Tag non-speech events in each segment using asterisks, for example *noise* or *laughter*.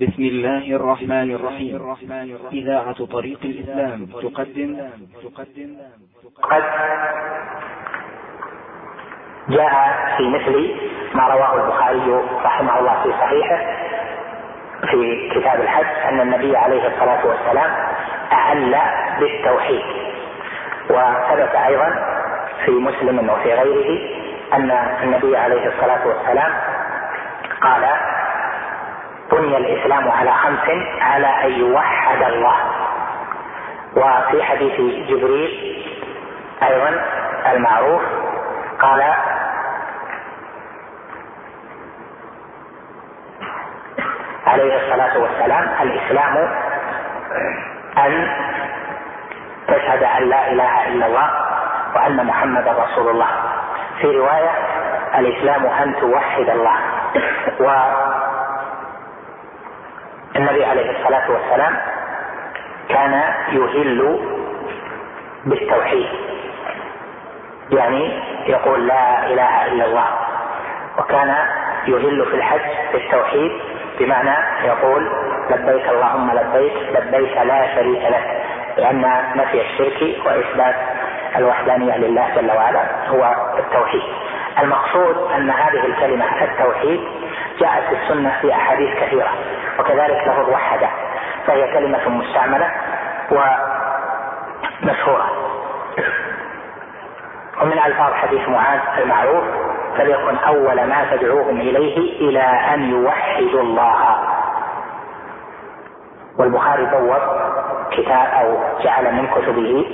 بسم الله الرحمن الرحيم. إذاعة طريق الإسلام تقدم. تقدم. قد جاء في مثل ما رواه البخاري رحمه الله في صحيحه في كتاب الحج أن النبي عليه الصلاة والسلام أعل بالتوحيد. وثبت أيضا في مسلم وفي غيره أن النبي عليه الصلاة والسلام قال بني الإسلام على خمس على أن يوحد الله. وفي حديث جبريل أيضا المعروف قال عليه الصلاة والسلام الإسلام أن تشهد أن لا إله إلا الله وأن محمدا رسول الله. في رواية الإسلام أن توحد الله. و النبي عليه الصلاة والسلام كان يهل بالتوحيد. يعني يقول لا إله إلا الله. وكان يهل في الحج بالتوحيد بمعنى يقول لبيك اللهم لبيك لبيك لا شريك لك. لأن نفي الشرك وإثبات الوحدانية لله جل وعلا هو التوحيد. المقصود أن هذه الكلمة التوحيد جاءت في السنة في أحاديث كثيرة وكذلك لفظ وحده فهي كلمة مستعملة ومشهورة. ومن ألفاظ حديث معاذ المعروف فليكن أول ما تدعوهم إليه إلى أن يوحدوا الله. والبخاري بوب كتاب أو جعل من كتبه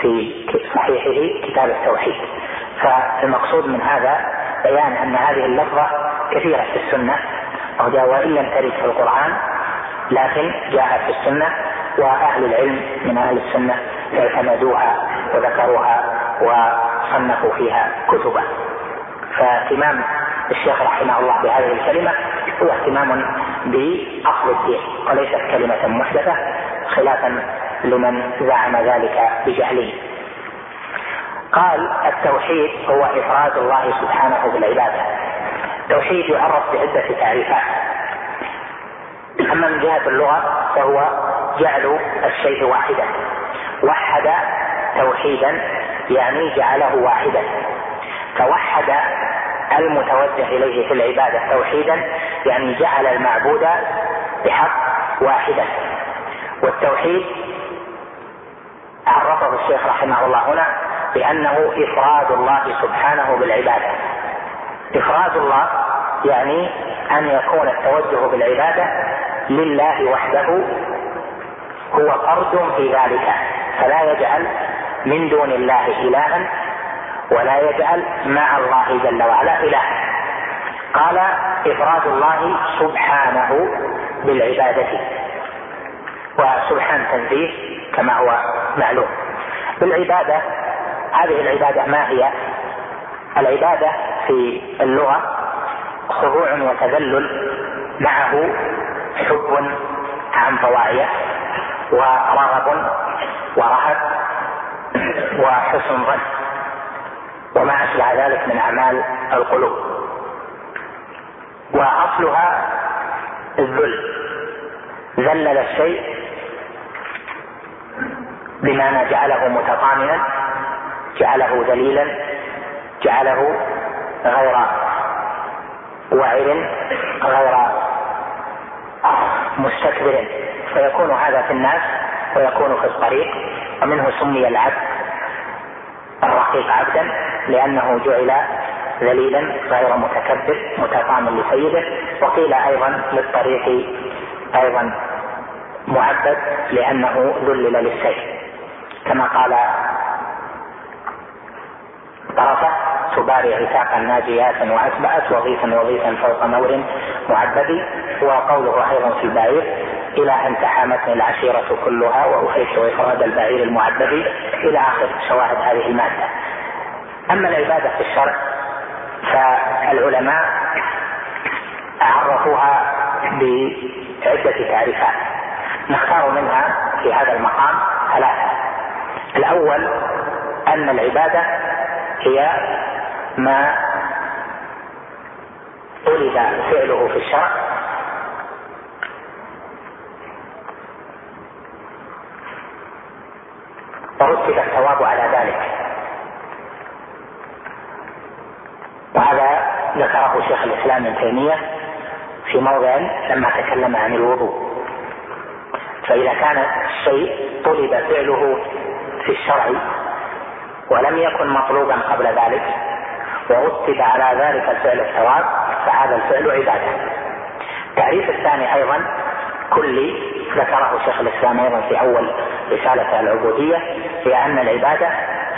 في صحيحه كتاب التوحيد فالمقصود من هذا بيان أن هذه اللفظة كثيرة في السنة أو جاء وإن لم ترد في القرآن لكن جاءت في السنة وأهل العلم من أهل السنة اعتمدوها وذكروها وصنفوا فيها كتبا. فاهتمام الشيخ رحمه الله بهذه الكلمة هو اهتمام بأصل الدين وليست كلمة محدثة خلافا لمن زعم ذلك بجهله. قال التوحيد هو إفراد الله سبحانه بالعبادة. التوحيد يعرف بعدة تعريفات. أما من جهة اللغة فهو جعل الشيء واحدا. وحد توحيدا يعني جعله واحدا. فوحد المتوجه إليه في العبادة توحيدا يعني جعل المعبود بحق واحدا. والتوحيد عرفه الشيخ رحمه الله هنا بأنه إفراد الله سبحانه بالعبادة. إفراد الله يعني أن يكون التوجه بالعبادة لله وحده هو فرد في ذلك. فلا يجعل من دون الله إلها ولا يجعل مع الله جل وعلا إلها. قال إفراد الله سبحانه بالعبادة. وسبحان تنزيه كما هو معلوم. بالعبادة هذه العبادة ما هي؟ العبادة في اللغة خضوع وتذلل معه حب عن طواعية ورغب ورهب وحسن ظن. وما أشبه ذلك من أعمال القلوب. وأصلها الذل. ذلل الشيء بمعنى جعله متطامنا جعله ذليلا جعله غير وعر غير مستكبر. فيكون هذا في الناس ويكون في الطريق ومنه سمي العبد الرقيق عبدا لأنه جعل ذليلا غير متكبر متطامن لسيده. وقيل أيضا للطريق أيضا معبد لأنه ذلل للسير كما قال طرفة تباري عتاقا ناجيات واتبعت وغيثا وغيثا فوق نور معبد وقوله أيضا في البعير إلى أن تحامتني العشيرة كلها واوحيت افراد البعير المعبد إلى آخر شواهد هذه المادة. أما العبادة في الشرع فالعلماء عرفوها بعدة تعريفات نختار منها في هذا المقام ثلاثة. الأول أن العبادة هي ما أريد فعله في الشرع. ورتب الثواب على ذلك. وهذا ذكره شيخ الإسلام ابن تيمية في موضع لما تكلم عن الوضوء. فإذا كان الشيء طلب فعله في الشرع ولم يكن مطلوبا قبل ذلك ورتب على ذلك الفعل الثواب فهذا الفعل عبادة. التعريف الثاني أيضا كلي ذكره شيخ الإسلام أيضا في أول رسالة العبودية هي أن العبادة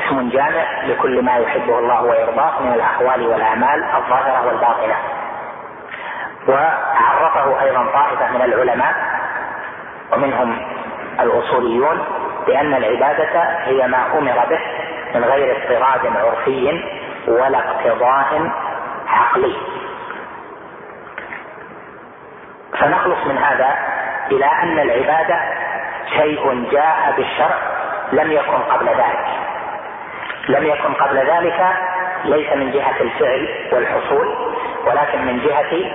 اسم جامع لكل ما يحبه الله ويرضاه من الاقوال والأعمال الظاهرة والباطنة. وعرفه أيضا طائفة من العلماء ومنهم الأصوليون بأن العبادة هي ما أمر به من غير اضطراد عرفي ولا اقتضاء عقلي. فنخلص من هذا إلى أن العباده شيء جاء بالشرع لم يكن قبل ذلك. لم يكن قبل ذلك ليس من جهة الفعل والحصول ولكن من جهة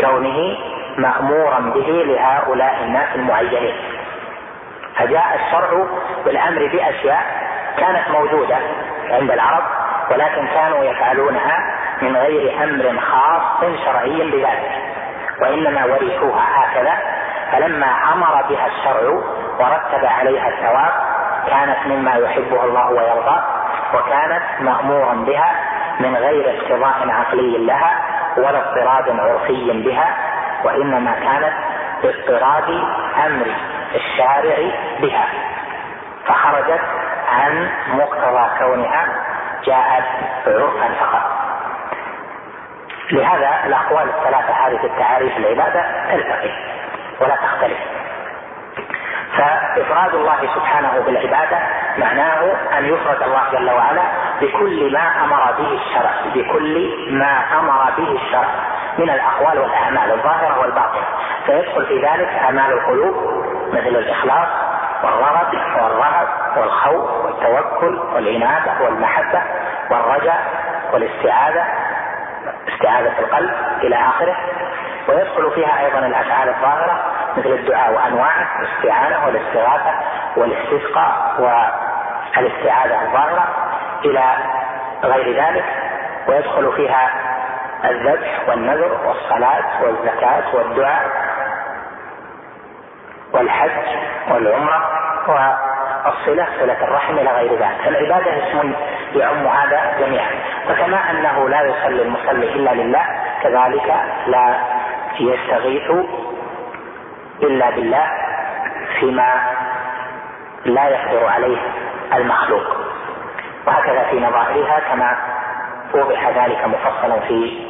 كونه مأمورا به لهؤلاء الناس المعينين فجاء الشرع بالأمر بأشياء كانت موجودة عند العرب ولكن كانوا يفعلونها من غير أمر خاص شرعي بذلك وإنما ورثوها هكذا. فلما أمر بها الشرع ورتب عليها الثواب كانت مما يحبه الله ويرضاه وكانت مأمورا بها من غير اقتضاء عقلي لها ولا اضطراد عرفي بها وإنما كانت باضطراد أمر الشارع بها. فخرجت عن مقتضى كونها جاءت عرفا فقط. لهذا الأقوال الثلاثة هذه في التعاريف العبادة تلتقي ولا تختلف. فإفراد الله سبحانه بالعبادة معناه أن يفرد الله جل وعلا بكل ما أمر به الشرع بكل ما أمر به الشرع من الأقوال والأعمال الظاهرة والباطنة. فيدخل في ذلك أعمال القلوب مثل الإخلاص والرغب والرهب والخوف والتوكل والعناده والمحبة والرجاء والاستعاذة استعاذة القلب إلى آخره. ويدخل فيها أيضا الأفعال الظاهرة مثل الدعاء وأنواعه الاستعانة والاستغاثة والاستسقاء والاستعاذة الظاهرة إلى غير ذلك. ويدخل فيها الذبح والنذر والصلاة والزكاة والدعاء والحج والعمرة الصلة صلة الرحم إلى غير ذلك. فالعبادة اسم يعم هذا جميعا. وكما أنه لا يصلي المصلي إلا لله كذلك لا يستغيث إلا بالله فيما لا يقدر عليه المخلوق. وهكذا في نظائرها كما وضح ذلك مفصلا في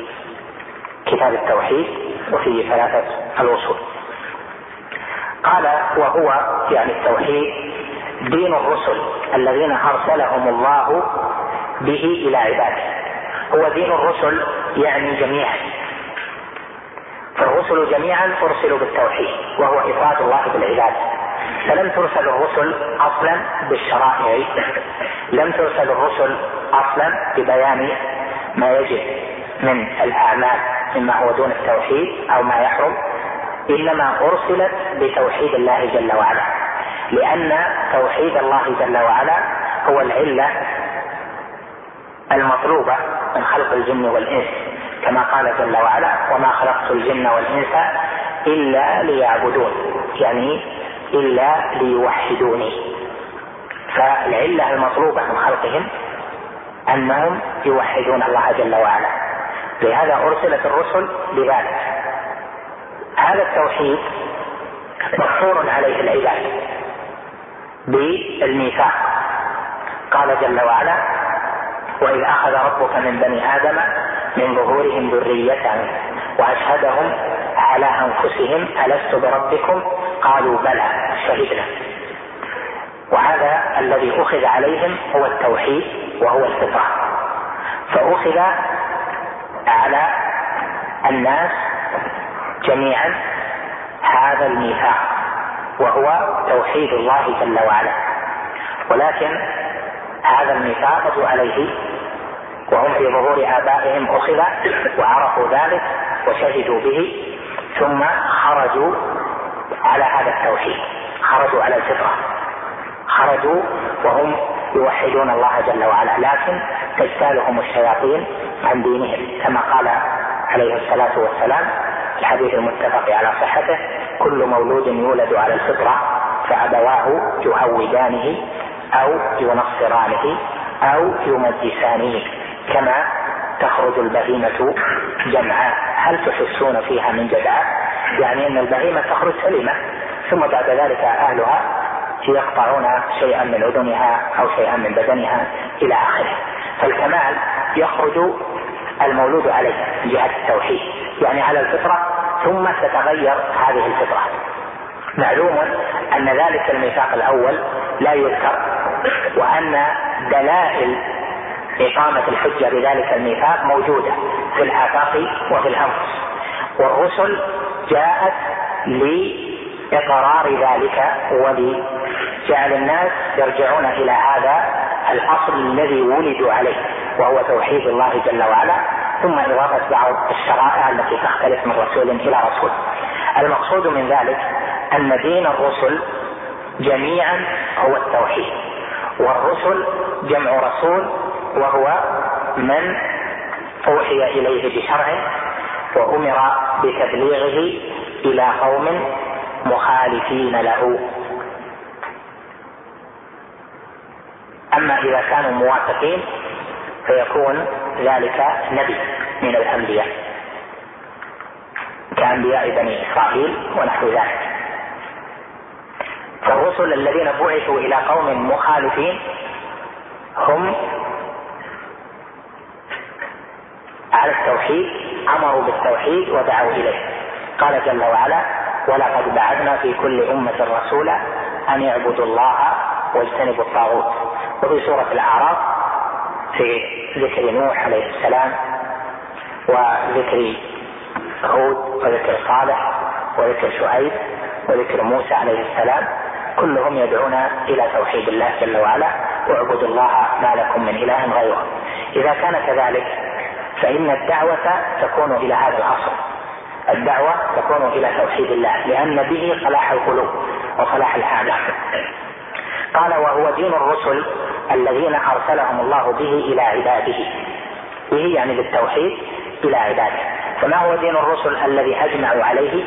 كتاب التوحيد وفي ثلاثة الوصول قال وهو يعني التوحيد دين الرسل الذين أرسلهم الله به إلى عباده. هو دين الرسل يعني جميعا. فالرسل جميعا أرسلوا بالتوحيد وهو إفراد الله بالعباد فلم ترسل الرسل أصلا بالشرائع لم ترسل الرسل أصلا ببيان ما يجب من الأعمال مما هو دون التوحيد أو ما يحرم إنما أرسلت بتوحيد الله جل وعلا. لأن توحيد الله جل وعلا هو العلة المطلوبة من خلق الجن والإنس. كما قال جل وعلا وما خلقت الجن والإنس إلا ليعبدون. يعني إلا ليوحدوني. فالعلة المطلوبة من خلقهم أنهم يوحدون الله جل وعلا. لهذا أرسلت الرسل بذلك. هذا التوحيد مفطور عليه العباد بالميثاق. قال جل وعلا وإذ أخذ ربك من بني آدم من ظهورهم ذريتهم وأشهدهم على أنفسهم ألست بربكم؟ قالوا بلى شهدنا. وهذا الذي أخذ عليهم هو التوحيد وهو الفطرة. فأخذ على الناس جميعا هذا الميثاق وهو توحيد الله جل وعلا. ولكن هذا الميثاق عليه وهم في ظهور آبائهم أخذ وعرفوا ذلك وشهدوا به ثم خرجوا على هذا التوحيد خرجوا على الفطرة. خرجوا وهم يوحدون الله جل وعلا لكن تجتالهم الشياطين عن دينهم كما قال عليه الصلاة والسلام الحديث المتفق على صحته. كل مولود يولد على الفطرة فأبواه يهودانه أو ينصرانه أو يمجسانه كما تخرج البهيمة جمعاء. هل تحسون فيها من جدعاء؟ يعني أن البهيمة تخرج سليمة ثم بعد ذلك أهلها يقطعون شيئا من أذنها أو شيئا من بدنها إلى آخره. فالكمال يخرج المولود عليه من جهة التوحيد. يعني على الفطرة ثم تتغير هذه الفطرة. معلوم أن ذلك الميثاق الأول لا يذكر وأن دلائل إقامة الحجة بذلك الميثاق موجودة في الآفاق وفي الأنفس. والرسل جاءت لإقرار ذلك ولجعل الناس يرجعون إلى هذا الأصل الذي ولدوا عليه وهو توحيد الله جل وعلا ثم إضافة بعض الشرائع التي تختلف من رسول إلى رسول. المقصود من ذلك أن دين الرسل جميعا هو التوحيد والرسل جمع رسول وهو من أوحي إليه بشرع وأمر بتبليغه إلى قوم مخالفين له. أما إذا كانوا موافقين فيكون ذلك نبي من الأنبياء كأنبياء بني إسرائيل ونحو ذلك. فالرسل الذين بعثوا إلى قوم مخالفين هم على التوحيد أمروا بالتوحيد ودعوا إليه. قال جل وعلا ولقد بعثنا في كل أمة رسولا أن يعبدوا الله واجتنبوا الطاغوت. وفي سورة الأعراف في ذكر نوح عليه السلام وذكر هود وذكر صالح وذكر شعيب وذكر موسى عليه السلام كلهم يدعون إلى توحيد الله جل وعلا واعبدوا الله ما لكم من إله غيره. إذا كان كذلك فإن الدعوة تكون إلى هذا الأصل الدعوة تكون إلى توحيد الله لأن به صلاح القلوب وصلاح الحالة قال وهو دين الرسل الذين أرسلهم الله به إلى عباده. به يعني بالتوحيد إلى عباده. فما هو دين الرسل الذي أجمعوا عليه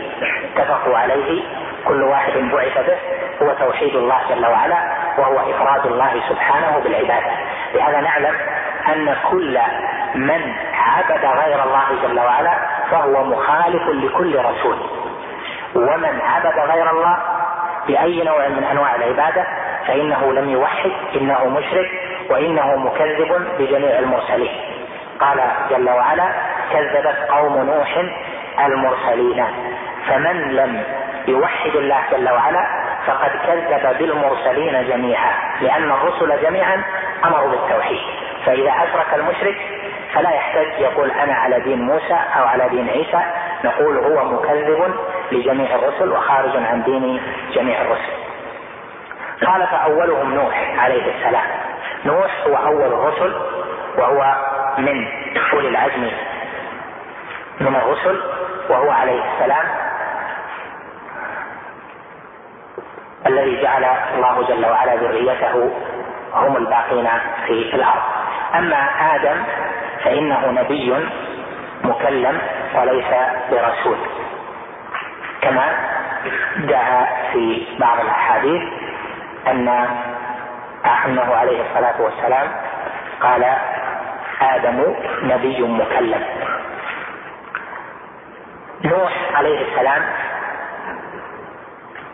اتفقوا عليه كل واحد بعث به هو توحيد الله جل وعلا وهو إفراد الله سبحانه بالعبادة. لهذا نعلم أن كل من عبد غير الله جل وعلا فهو مخالف لكل رسول. ومن عبد غير الله بأي نوع من أنواع العبادة فإنه لم يوحد إنه مشرك وإنه مكذب بجميع المرسلين. قال جل وعلا كذبت قوم نوح المرسلين. فمن لم يوحد الله جل وعلا فقد كذب بالمرسلين جميعا لأن الرسل جميعا أمروا بالتوحيد. فإذا أشرك المشرك فلا يحتاج يقول أنا على دين موسى أو على دين عيسى نقول هو مكذب لجميع الرسل وخارج عن دين جميع الرسل. قال فأولهم نوح عليه السلام. نوح هو أول الرسل وهو من أولي العزم من الرسل وهو عليه السلام الذي جعل الله جل وعلا ذريته هم الباقين في الأرض. أما آدم فإنه نبي مكلم وليس برسول كما جاء في بعض الأحاديث أن أنه عليه الصلاة والسلام قال آدم نبي مكلم. نوح عليه السلام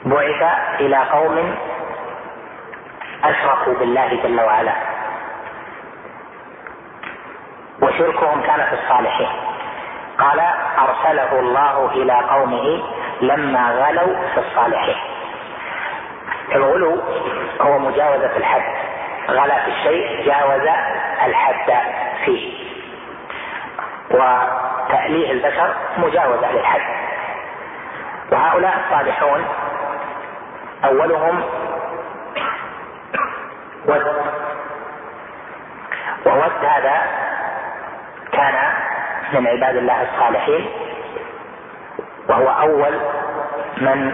بعث إلى قوم أشركوا بالله جل وعلا. وشركهم كان في الصالحين. قال أرسله الله إلى قومه لما غلوا في الصالحين. الغلو هو مجاوزة الحد. غلا في الشيء جاوز الحد فيه. وتأليه البشر مجاوزة للحد. وهؤلاء الصالحون أولهم ود وود هذا كان من عباد الله الصالحين وهو أول من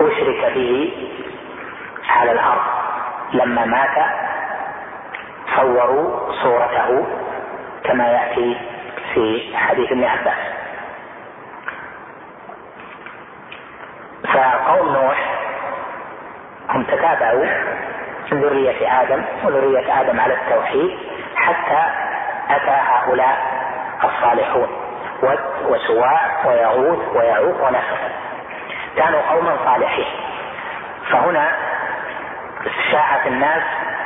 أشرك به على الأرض. لما مات صوروا صورته كما يأتي في حديث ابن عباس. فقوم نوح هم تتابعوا ذرية آدم وذرية آدم على التوحيد حتى أتى هؤلاء الصالحون ود وسواع ويغوث ويعوق ونسر كانوا قوما صالحين. فهنا شاعت الناس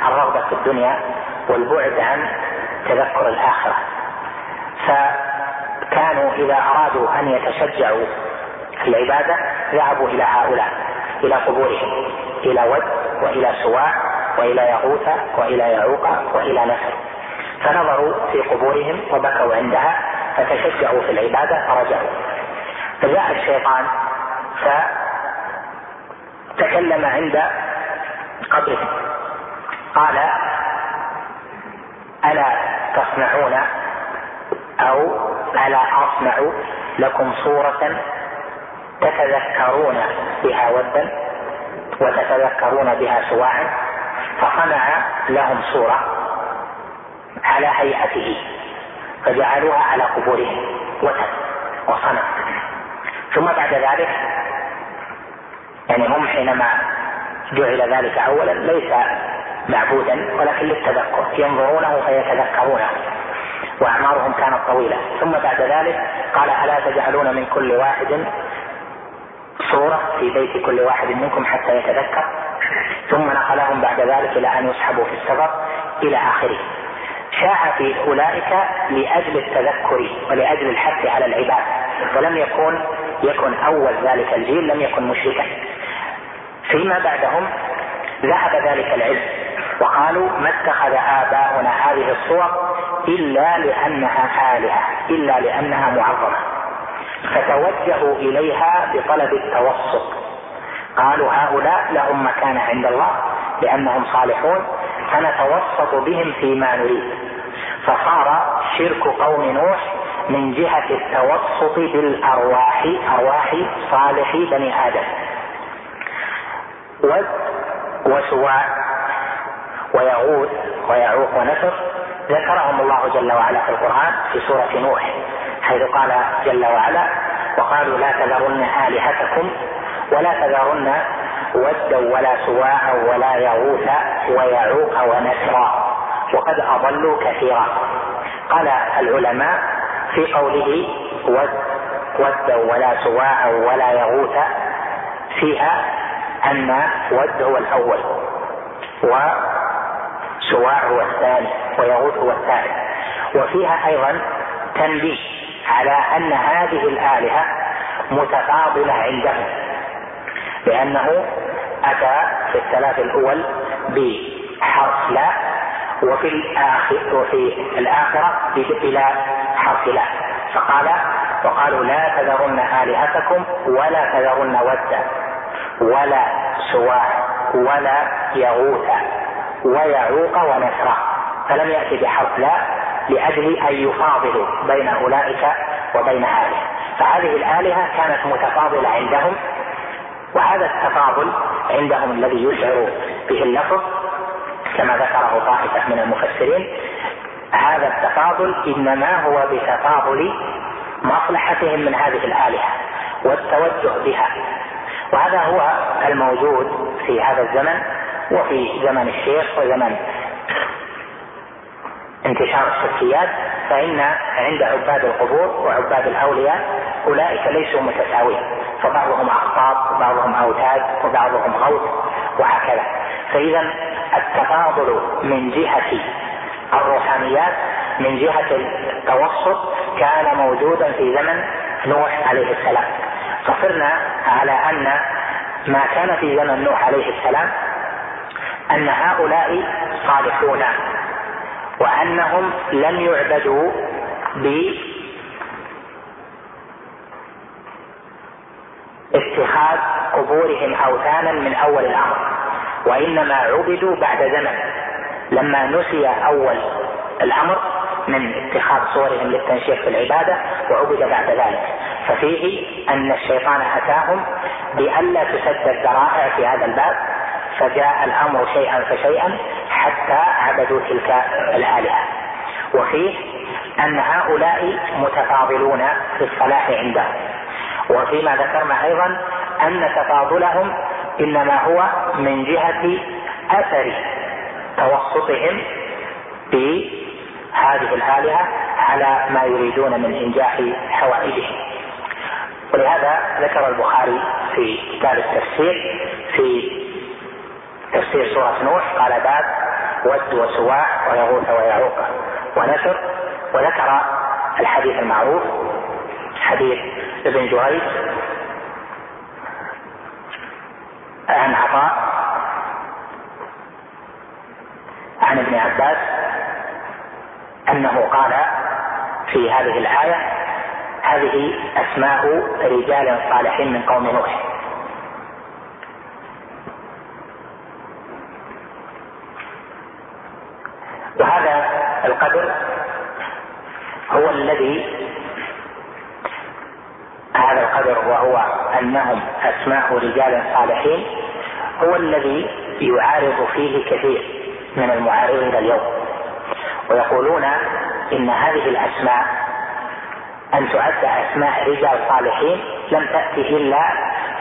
الرغبة في الدنيا والبعد عن تذكر الآخرة. فكانوا إذا أرادوا أن يتشجعوا في العبادة ذهبوا إلى هؤلاء إلى قبورهم إلى ود وإلى سواع وإلى يغوث وإلى يعوق وإلى نسر فنظروا في قبورهم وبكوا عندها فتشجعوا في العبادة فرجعوا. فجاء الشيطان فتكلم عند قبرهم. قال ألا تصنعون أو ألا أصنع لكم صورة تتذكرون بها ودا وتتذكرون بها سواعا فصنع لهم صورة على هيئته فجعلوها على قبورهم وتد وصنم ثم بعد ذلك يعني هم حينما جعل ذلك اولا ليس معبودا ولكن للتذكر ينظرونه فيتذكرونه وأعمارهم كانت طويلة. ثم بعد ذلك قال ألا تجعلون من كل واحد صورة في بيت كل واحد منكم حتى يتذكر. ثم نقلهم بعد ذلك إلى أن يسحبوا في السفر إلى آخره. شاع في أولئك لأجل التذكر ولأجل الحث على العباد ولم يكن يكن أول ذلك الجيل لم يكن مشركا. فيما بعدهم ذهب ذلك العلم وقالوا ما اتخذ آباؤنا هذه الصور إلا لأنها آلهة إلا لأنها معظمة. فتوجهوا إليها بطلب التوسط. قالوا هؤلاء لهم مكانة عند الله لأنهم صالحون فنتوسط بهم فيما نريد. فصار شرك قوم نوح من جهة التوسط بالأرواح أرواح صالحي بني آدم. ود وسواع ويغوث ويعوق ونسر ذكرهم الله جل وعلا في القرآن في سورة نوح. حيث قال جل وعلا وقالوا لا تذرن آلهتكم ولا تذرن ودا ولا سواعا ولا يغوث ويعوق ونسرا وقد أضلوا كثيرا. قال العلماء في قوله ود ودا ولا سواعا ولا يغوث فيها أن ود هو الأول وسواع هو الثاني ويغوث هو الثالث. وفيها أيضا تنبيه على أن هذه الآلهة متفاضلة عندهم لأنه أتى في الثلاث الأول بحرف لا وفي الآخر وفي الآخرة بلا حرف لا. فقال وقالوا لا تذرن آلهتكم ولا تذرن ودا ولا سواع ولا يغوث ويعوق ونسرا فلم يأتي بحرف لا لأجل أن يفاضلوا بين أولئك وبين هذه فهذه الآلهة كانت متفاضلة عندهم وهذا التفاضل عندهم الذي يشعر به اللفظ كما ذكره طائفة من المفسرين هذا التفاضل إنما هو بتفاضل مصلحتهم من هذه الآلهة والتوجه بها. وهذا هو الموجود في هذا الزمن وفي زمن الشيخ وزمن انتشار الشركيات فإن عند عباد القبور وعباد الأولياء أولئك ليسوا متساوين فبعضهم أقطاب وبعضهم أوتاد وبعضهم غوث وهكذا. فإذا التفاضل من جهة الروحانيات من جهة التوسط كان موجودا في زمن نوح عليه السلام. فصرنا على أن ما كان في زمن نوح عليه السلام أن هؤلاء صالحون. وأنهم لم يعبدوا ب اتخاذ قبورهم أوثانا من أول الأمر وإنما عبدوا بعد زمن. لما نسي أول الأمر من اتخاذ صورهم للتنشيط في العبادة وعبد بعد ذلك. ففيه أن الشيطان أتاهم بألا تسد الذرائع في هذا الباب فجاء الأمر شيئا فشيئا حتى عبدوا تلك الآلهة. وفيه أن هؤلاء متفاضلون في الصلاح عندهم. وفيما ذكرنا أيضا أن تفاضلهم إنما هو من جهة أثر توسطهم بهذه الآلهة على ما يريدون من إنجاح حوائجهم. ولهذا ذكر البخاري في كتاب التفسير في تفسير سورة نوح قال باب ود وسواع ويغوث ويعوق ونسر. وذكر الحديث المعروف حديث ابن جريج عن عطاء عن ابن عباس أنه قال في هذه الآية هذه أسماء رجال صالحين من قوم نوح. وهذا القدر هو الذي هذا القدر وهو أنهم أسماء رجال صالحين هو الذي يعارض فيه كثير من المعارضين اليوم. ويقولون إن هذه الأسماء أن تعد أسماء رجال صالحين لم تأتي إلا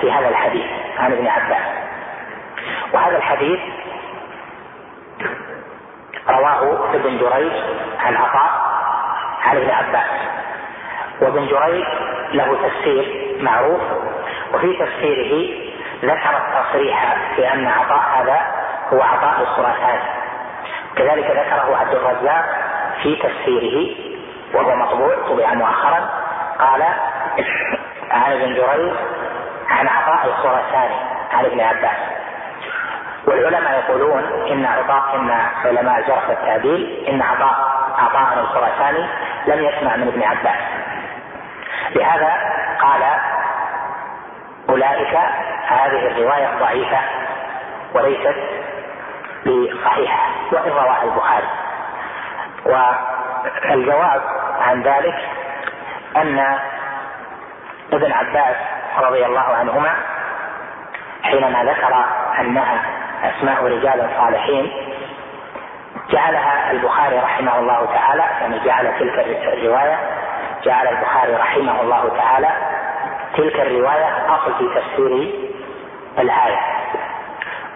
في هذا الحديث عن ابن عباس. وهذا الحديث رواه ابن جريج عن عطاء عن ابن عباس. وابن جريج له تفسير معروف وفي تفسيره ذكر التصريح بأن عطاء هذا هو عطاء الخراساني كذلك ذكره عبد الرزاق في تفسيره وهو مطبوع طبع مؤخرا قال عن ابن جريج عن عطاء الخراساني عن ابن عباس. والعلماء يقولون إن عطاء إن علماء الجرح والتعديل إن عطاء عطاء الخراساني لم يسمع من ابن عباس. لهذا قال أولئك هذه الرواية ضعيفة وليست بصحيحة وان رواها البخاري. والجواب عن ذلك أن ابن عباس رضي الله عنهما حينما ذكر أنها أسماء رجال صالحين جعلها البخاري رحمه الله تعالى يعني جعل تلك الرواية جعل البخاري رحمه الله تعالى تلك الرواية أصل في تفسير الآية.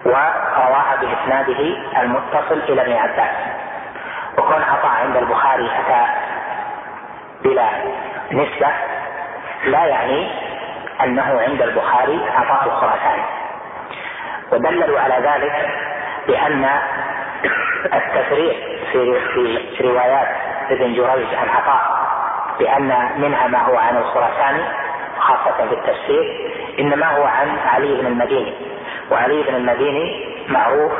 ورواها بإسناده المتصل إلى ابن عباس. وكون عطاء عند البخاري اتى بلا نسبة لا يعني أنه عند البخاري عطاء الخراساني ودللوا على ذلك بأن التفريق في في روايات ابن جريج عن عطاء بأن منها ما هو عن الخراساني خاصة في التفسير إنما هو عن علي بن المديني. وعلي بن المديني معروف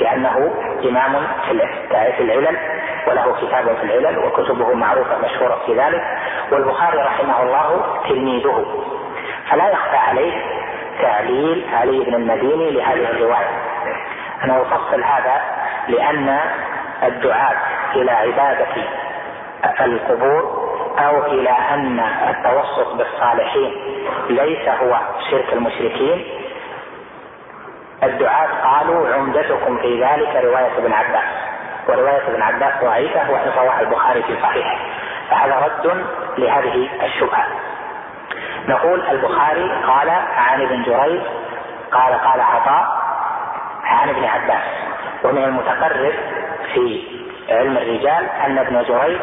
بأنه إمام في العلل وله كتاب في العلل وكتبه معروفة مشهورة في ذلك. والبخاري رحمه الله تلميذه. فلا يخفى عليه تعليل علي بن المديني لهذه الرواية. أنا أفصل هذا لأن الدعاة إلى عبادة القبور أو إلى أن التوسط بالصالحين ليس هو شرك المشركين. الدعاة قالوا عمدتكم في ذلك رواية ابن عباس ورواية ابن عباس ضعيفة وإن البخاري في صحيحه. فهذا رد لهذه الشبهة. نقول البخاري قال عن ابن جريج قال قال عطاء عن ابن عباس. ومن المتقرب في علم الرجال أن ابن جريج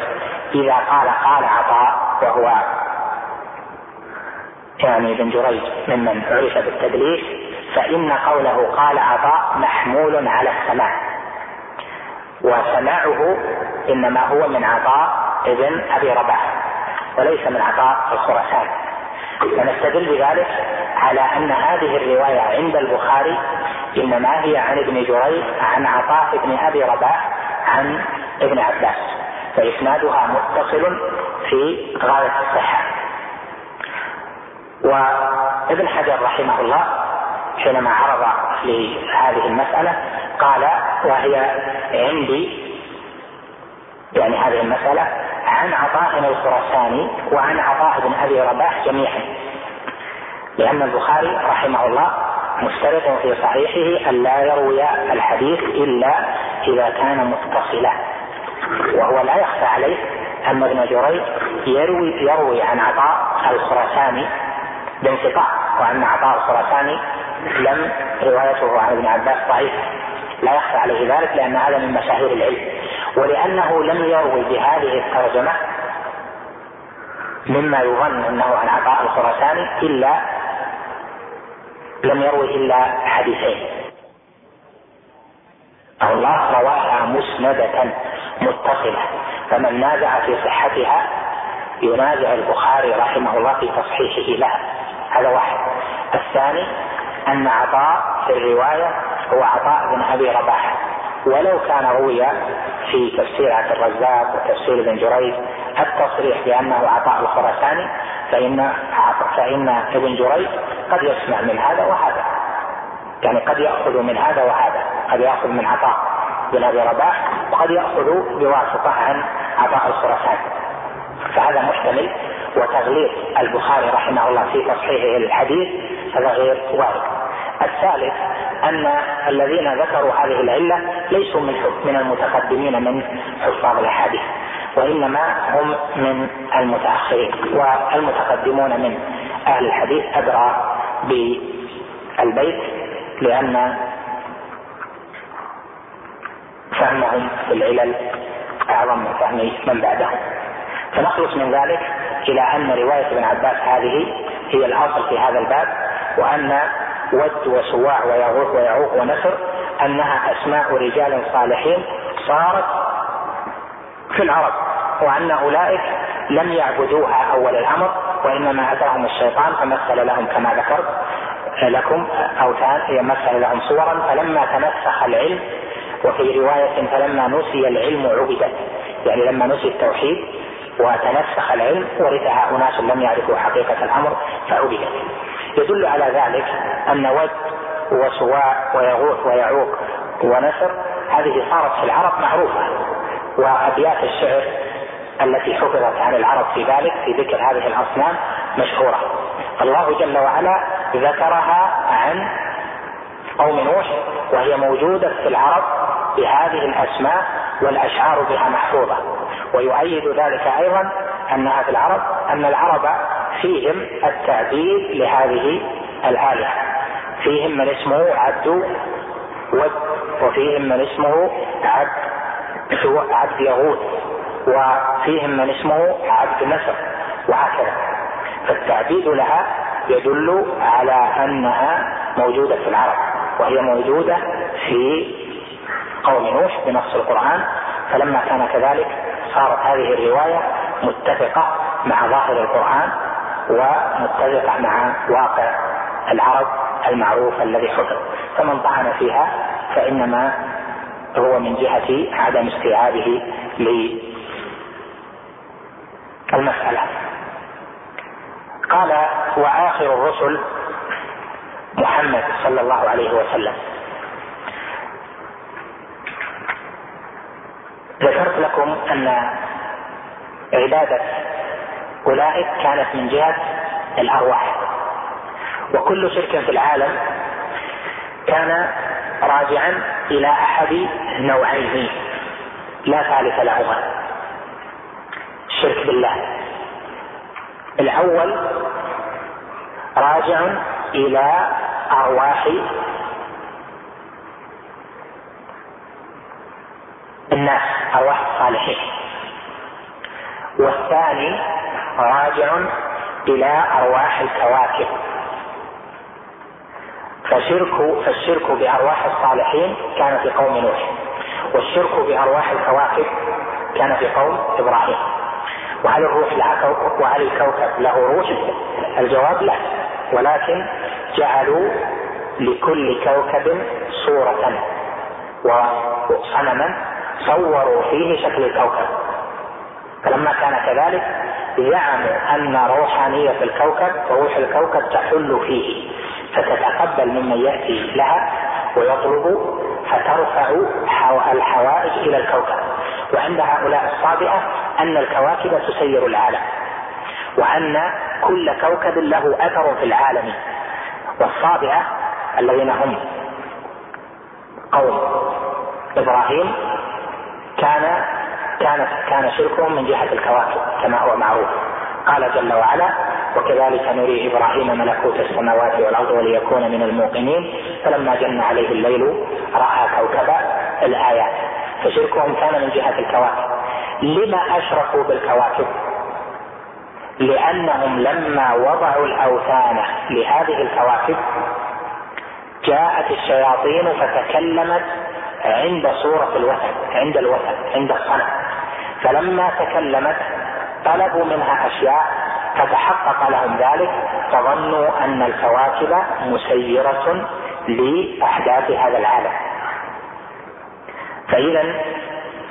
إذا قال قال عطاء وهو يعني ابن جريج ممن عرف بالتدليس فإن قوله قال عطاء محمول على السماع. وسماعه إنما هو من عطاء ابن أبي رباح وليس من عطاء الخراسان. فنستدل بذلك على أن هذه الرواية عند البخاري إنما هي عن ابن جريج عن عطاء ابن أبي رباح عن ابن عباس. فإسنادها متصل في غاية الصحة. وابن حجر رحمه الله حينما عرض لهذه المسألة قال وهي عندي. يعني هذه المسألة عن عطاء الخراساني وعن عطاء بن أبي رباح جميعا. لأن البخاري رحمه الله مشترط في صحيحه أن لا يروي الحديث إلا إذا كان متصلا. وهو لا يخفى عليه أن ابن جريج يروي يروي عن عطاء الخراساني بانقطاع وأن عطاء الخراساني لم روايته عن ابن عباس ضعيفة لا يخفى عليه ذلك لأن هذا من مشاهير العلم. ولأنه لم يروي بهذه الترجمة مما يظن أنه عن عطاء الخراساني إلا لم يروي إلا حديثين. الله رواها مسندة متصلة فمن نازع في صحتها ينازع البخاري رحمه الله في تصحيحه لها. هذا واحد. الثاني أن عطاء في الرواية هو عطاء بن أبي رباح. ولو كان روي في تفسير عبد الرزاق وتفسير ابن جريج التصريح بأنه عطاء الخراساني فإن فإن ابن جريج قد يسمع من هذا وهذا. يعني قد يأخذ من هذا وهذا. قد يأخذ من عطاء بن أبي رباح وقد يأخذ بواسطة عن عطاء الخراساني فهذا محتمل وتغليط البخاري رحمه الله في تصحيحه للحديث هذا غير وارد الثالث أن الذين ذكروا هذه العلة ليسوا من من المتقدمين من حفاظ الأحاديث وإنما هم من المتأخرين والمتقدمون من أهل الحديث أدرى بالبيت لأن فهمهم في العلل أعظم من فهم من بعدهم. فنخلص من ذلك إلى أن رواية ابن عباس هذه هي الأصل في هذا الباب وأن ود وسواع ويغوث ويعوق ونسر أنها أسماء رجال صالحين صارت في العرب وأن أولئك لم يعبدوها أول الأمر وإنما أتاهم الشيطان فمثل لهم كما ذكرت لكم اوثان مثل لهم صورا فلما تنسخ العلم وفي رواية فلما نسي العلم عبدت يعني لما نسي التوحيد وتنسخ العلم ورثها أناس لم يعرفوا حقيقة الأمر فعبدت. يدل على ذلك أن ود وسواء ويغوث ويعوق ونسر هذه صارت في العرب معروفة وأبيات الشعر التي حفظت عن العرب في ذلك في ذكر هذه الأصنام مشهورة. الله جل وعلا ذكرها عن قوم نوح وهي موجودة في العرب بهذه الأسماء والأشعار بها محفوظة ويؤيد ذلك أيضا أنها في العرب أن العرب فيهم التعبيد لهذه الآلهة فيهم من اسمه عبد ود وفيهم من اسمه عبد عبد يغوث وفيهم من اسمه عبد نسر وهكذا. فالتعبيد لها يدل على أنها موجودة في العرب وهي موجودة في قوم نوح بنص القرآن. فلما كان كذلك صارت هذه الرواية متفقة مع ظاهر القرآن ومتفقة مع واقع العرب المعروف الذي حفظ فمن طعن فيها فإنما هو من جهة عدم استيعابه للمسألة. قال وآخر الرسل محمد صلى الله عليه وسلم. ذكرت لكم أن عبادة أولئك كانت من جهة الأرواح. وكل شرك في العالم كان راجعا إلى أحد نوعين لا ثالث لهما الشرك بالله. الأول راجع إلى أرواح الناس أرواح الصالحين. والثاني راجع إلى أرواح الكواكب. فشرك فالشرك بأرواح الصالحين كان في قوم نوح والشرك بأرواح الكواكب كان في قوم إبراهيم. وهل الروح لها وهل الكوكب له روح؟ الجواب لا. ولكن جعلوا لكل كوكب صورة وصنما صوروا فيه شكل الكوكب. فلما كان كذلك زعموا أن روحانيه الكوكب وروح الكوكب تحل فيه فتتقبل ممن يأتي لها ويطلب فترفع الحوائج إلى الكوكب. وعند هؤلاء الصابئه أن الكواكب تسير العالم وأن كل كوكب له أثر في العالم. والصابعة الذين هم قوم إبراهيم كان كان كان شركهم من جهة الكواكب كما هو معروف. قال جل وعلا وكذلك نري إبراهيم ملكوت السماوات والأرض وليكون من الموقنين. فلما جن عليه الليل رأى كوكب الآيات. فشركهم كان من جهة الكواكب. لما اشركوا بالكواكب؟ لأنهم لما وضعوا الأوثان لهذه الكواكب جاءت الشياطين فتكلمت عند صورة الوثن عند الوثن عند الصنم. فلما تكلمت طلبوا منها أشياء فتحقق لهم ذلك فظنوا أن الكواكب مسيرة لأحداث هذا العالم. فإذا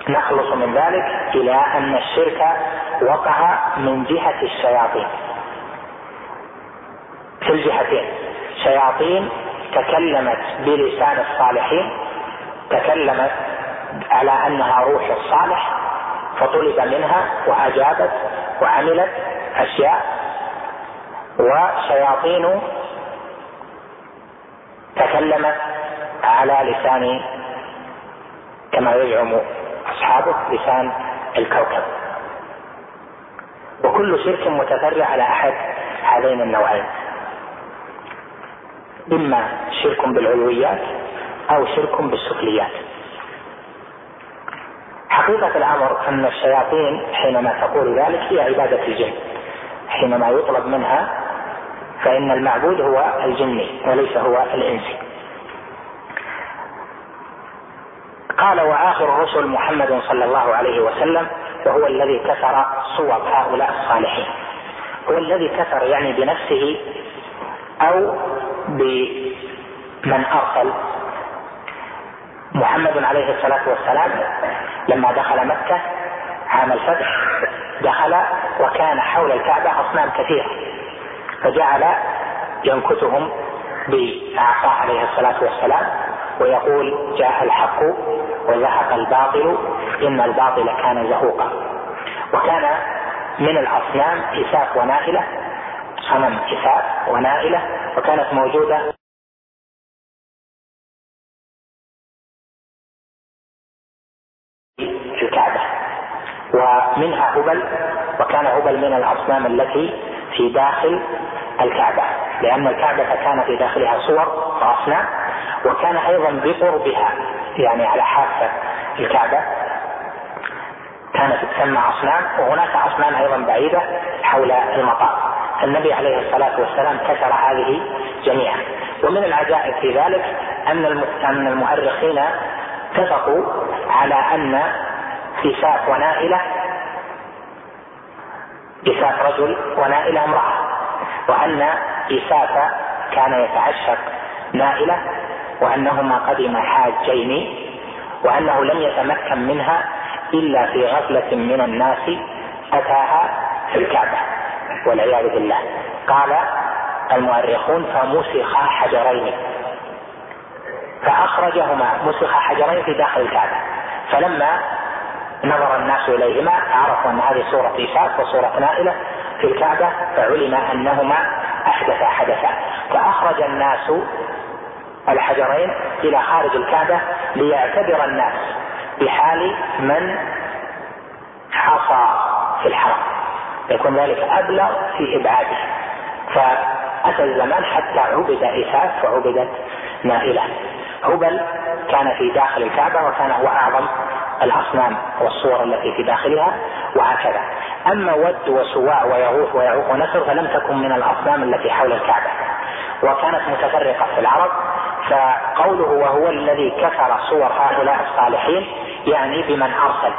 نخلص من ذلك إلى أن الشرك وقع من جهة الشياطين. في الجهتين. شياطين تكلمت بلسان الصالحين تكلمت على أنها روح الصالح فطلب منها وأجابت وعملت أشياء. وشياطين تكلمت على لسان كما يزعم أصحابه لسان الكوكب. وكل شرك متفرع على أحد هذين النوعين. إما شرك بالعلويات أو شرك بالسفليات حقيقة الأمر أن الشياطين حينما تقول ذلك هي عبادة الجن. حينما يطلب منها فإن المعبود هو الجني وليس هو الإنسي قال وآخر الرسل محمد صلى الله عليه وسلم وهو الذي كسر صور هؤلاء الصالحين. هو الذي كسر يعني بنفسه أو بمن أرسل محمد عليه الصلاة والسلام لما دخل مكة عام الفتح دخل وكان حول الكعبة أصنام كثيرة فجعل ينكتهم بعصاه عليه الصلاة والسلام ويقول جاء الحق وزهق الباطل إن الباطل كان زهوقا. وكان من الأصنام إساف ونائلة صنم إساف ونائلة وكانت موجودة ومنها هبل وكان هبل من الأصنام التي في داخل الكعبة لأن الكعبة كان في داخلها صور وأصنام وكان أيضا بقربها يعني على حافة الكعبة كانت تسمى أصنام وهناك أصنام أيضا بعيدة حول المطار. النبي عليه الصلاة والسلام كسر هذه جميعا. ومن العجائب في ذلك أن أن المؤرخين اتفقوا على أن إساف ونائلة. إساف رجل ونائلة امرأة. وأن إساف كان يتعشق نائلة وأنهما قدما حاجين وأنه لم يتمكن منها إلا في غفلة من الناس أتاها في الكعبة. والعياذ بالله. قال المؤرخون فمسخ حجرين فأخرجهما مسخ حجرين في داخل الكعبة. فلما نظر الناس إليهما عرفوا أن هذه صورة إيساف وصورة نائلة في الكعبة فعلم أنهما أحدثا حدثا. فأخرج الناس الحجرين إلى خارج الكعبة ليعتبر الناس بحال من حصى في الحرم. يكون ذلك أبلغ في إبعاده. فأتى الزمان حتى عبد إيساف وعبدت نائلة هبل كان في داخل الكعبة وكان هو أعظم الأصنام والصور التي في داخلها وهكذا. أما ود وسواع ويغوث ويعوق ونسر فلم تكن من الأصنام التي حول الكعبة. وكانت متفرقة في العرب فقوله وهو الذي كسر صور هؤلاء الصالحين يعني بمن أرسل.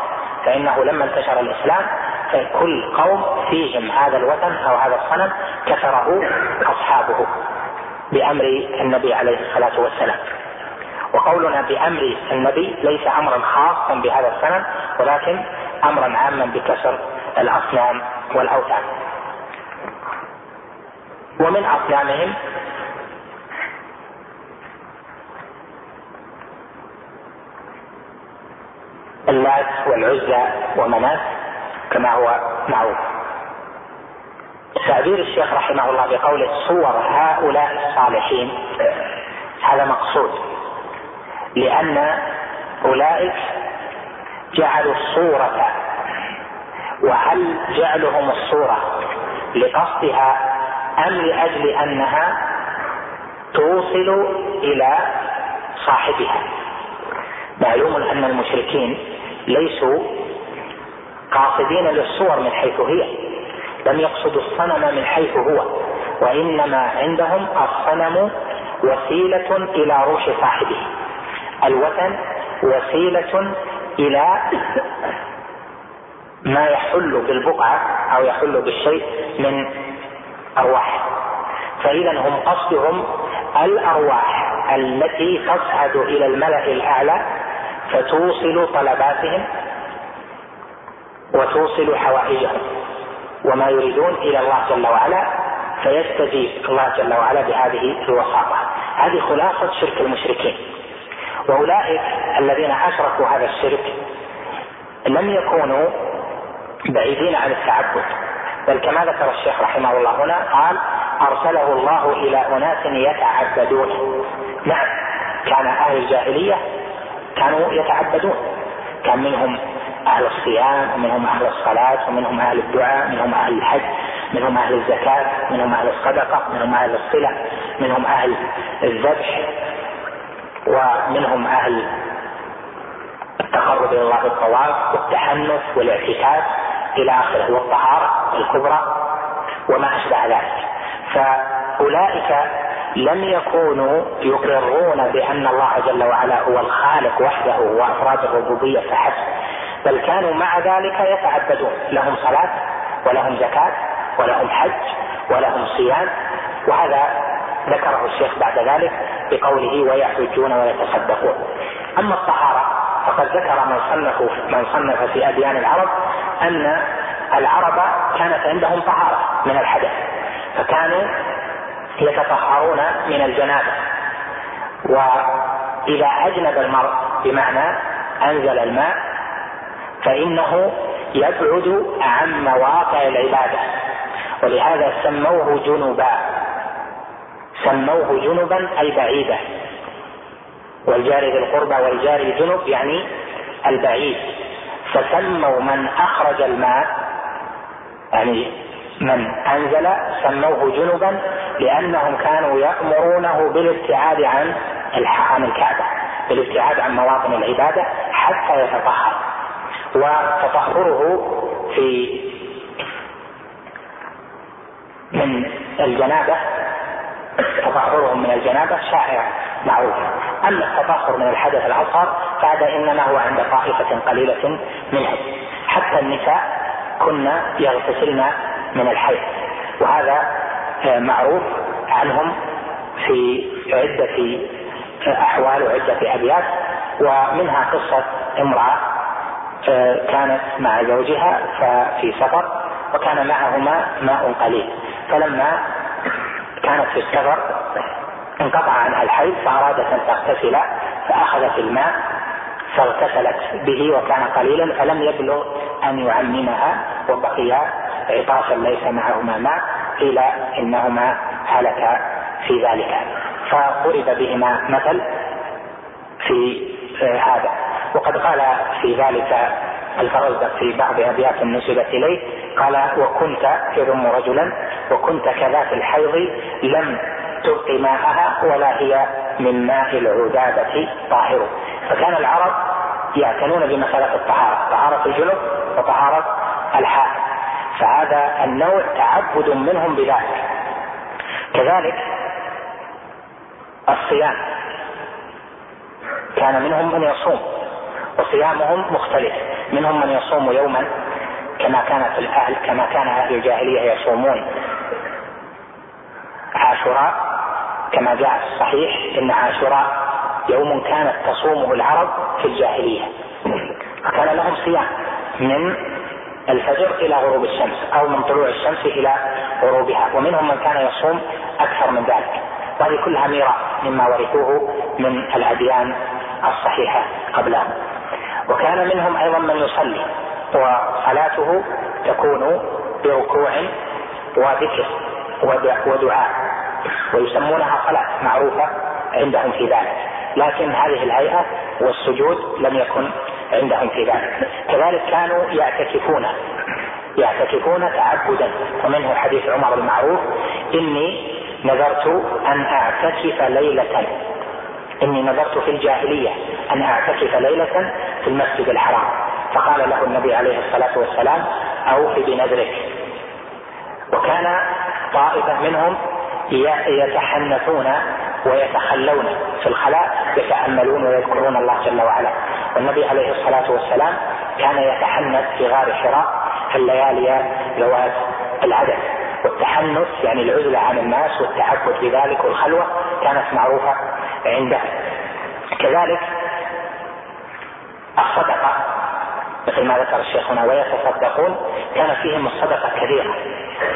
فإنه لما انتشر الإسلام فكل قوم فيهم هذا الوثن أو هذا الصنم كسره أصحابه بأمر النبي عليه الصلاة والسلام. وقولنا بأمر النبي ليس أمرا خاصا بهذا السنن ولكن أمرا عاما بكسر الأصنام والأوثان. ومن أصنامهم اللات والعزى ومنات كما هو معروف. تعبير الشيخ رحمه الله بقوله صور هؤلاء الصالحين هذا مقصود. لأن أولئك جعلوا الصورة. وهل جعلهم الصورة لقصدها أم لأجل أنها توصل إلى صاحبها؟ معلوم أن المشركين ليسوا قاصدين للصور من حيث هي لم يقصدوا الصنم من حيث هو وإنما عندهم الصنم وسيلة إلى روح صاحبه. الوثن وسيلة إلى ما يحل بالبقعة أو يحل بالشيء من أرواح. فإذا هم قصدهم الأرواح التي تصعد إلى الملأ الأعلى فتوصل طلباتهم وتوصل حوائجهم. وما يريدون إلى الله جل وعلا فيستجيب الله جل وعلا بهذه الوساطة. هذه خلاصة شرك المشركين. واولئك الذين أشركوا هذا الشرك لم يكونوا بعيدين عن التعبد. بل كما ذكر الشيخ رحمه الله هنا قال أرسله الله إلى أناس يتعبدون. نعم كان أهل الجاهلية كانوا يتعبدون. كان منهم أهل الصيام ومنهم أهل الصلاة ومنهم أهل الدعاء منهم أهل الحج منهم أهل الزكاة منهم أهل الصدقة منهم أهل الصلة منهم أهل الذبح. ومنهم أهل التقرب إلى الله بالطواف والتحنث والاعتكاف إلى آخره والطهارة الكبرى وما أشبه ذلك. فأولئك لم يكونوا يقرون بأن الله جل وعلا هو الخالق وحده وأفراد الربوبية فحسب بل كانوا مع ذلك يتعبدون. لهم صلاة ولهم زكاة ولهم حج ولهم صيام وهذا ذكره الشيخ بعد ذلك بقوله ويحجون ويتصدقون. أما الطهارة فقد ذكر من صنف من صنف في أديان العرب أن العرب كانت عندهم طهارة من الحدث فكانوا يتطهرون من الجنابة. وإذا أجنب المرء بمعنى أنزل الماء فإنه يبعد عن مواقع العبادة ولهذا سموه جنبا سموه جنبا اي بعيدا والجار ذي القربى والجار يعني البعيد. فسموا من أخرج الماء يعني من أنزل سموه جنبا لأنهم كانوا يأمرونه بالابتعاد عن عن الكعبة بالابتعاد عن مواطن العبادة حتى يتطهر. وتطهره في من الجنابة تطهرهم من الجنابة شائع معروف أما التطهر من الحدث الأصغر فهذا إنما هو عند طائفة قليلة منهم. حتى النساء كن يغتسلن من الحيض. وهذا آه، معروف عنهم في عدة أحوال وعدة أبيات. ومنها قصة امرأة آه، كانت مع زوجها ففي سفر وكان معهما ماء قليل. فلما كانت في السفر انقطع عنها الحيض فأرادت أن تغتسل فأخذت الماء فاغتسلت به وكان قليلا فلم يبلغ أن يعممها وبقي عطاشا ليس معهما ماء قيل إنهما هلكا في ذلك. فضرب بهما مثل في هذا. وقد قال في ذلك الفرزدق في بعض أبيات نسبت إليه قال وكنت يذم رجلا وكنت كذات الحيض لم تبق ماءها ولا هي من ماء العذابة طاهر. فكان العرب يعتنون بمسألة الطهارة طهارة الجنب وطهارة الحائض فهذا النوع تعبد منهم بذلك. كذلك الصيام. كان منهم من يصوم وصيامهم مختلف. منهم من يصوم يوما كما كان في الأهل كما كان أهل الجاهلية يصومون عاشوراء كما جاء في الصحيح إن عاشوراء يوم كانت تصومه العرب في الجاهلية. فكان لهم صيام من الفجر إلى غروب الشمس أو من طلوع الشمس إلى غروبها ومنهم من كان يصوم أكثر من ذلك. وهذه كلها ميراث مما ورثوه من الأديان الصحيحة قبلهم. وكان منهم أيضا من يصلي. وصلاته تكون بركوع وذكر ودعاء ويسمونها صلاة معروفة عندهم في ذلك. لكن هذه الهيئة والسجود لم يكن عندهم في ذلك. كذلك كانوا يعتكفون يعتكفون تعبدا. ومنه حديث عمر المعروف إني نذرت أن أعتكف ليلة إني نذرت في الجاهلية أن أعتكف ليلة في المسجد الحرام. فقال له النبي عليه الصلاة والسلام أوف بنذرك. وكان طائفة منهم يتحنثون ويتخلون في الخلاء يتأملون ويذكرون الله جل وعلا. والنبي عليه الصلاة والسلام كان يتحنث في غار حراء في الليالي ذوات العدد. والتحنث يعني العزلة عن الناس والتعبد بذلك والخلوة كانت معروفة عنده كذلك الصدقة مثل ما ذكر الشيخ هنا ويتصدقون كان فيهم الصدقة كثيرة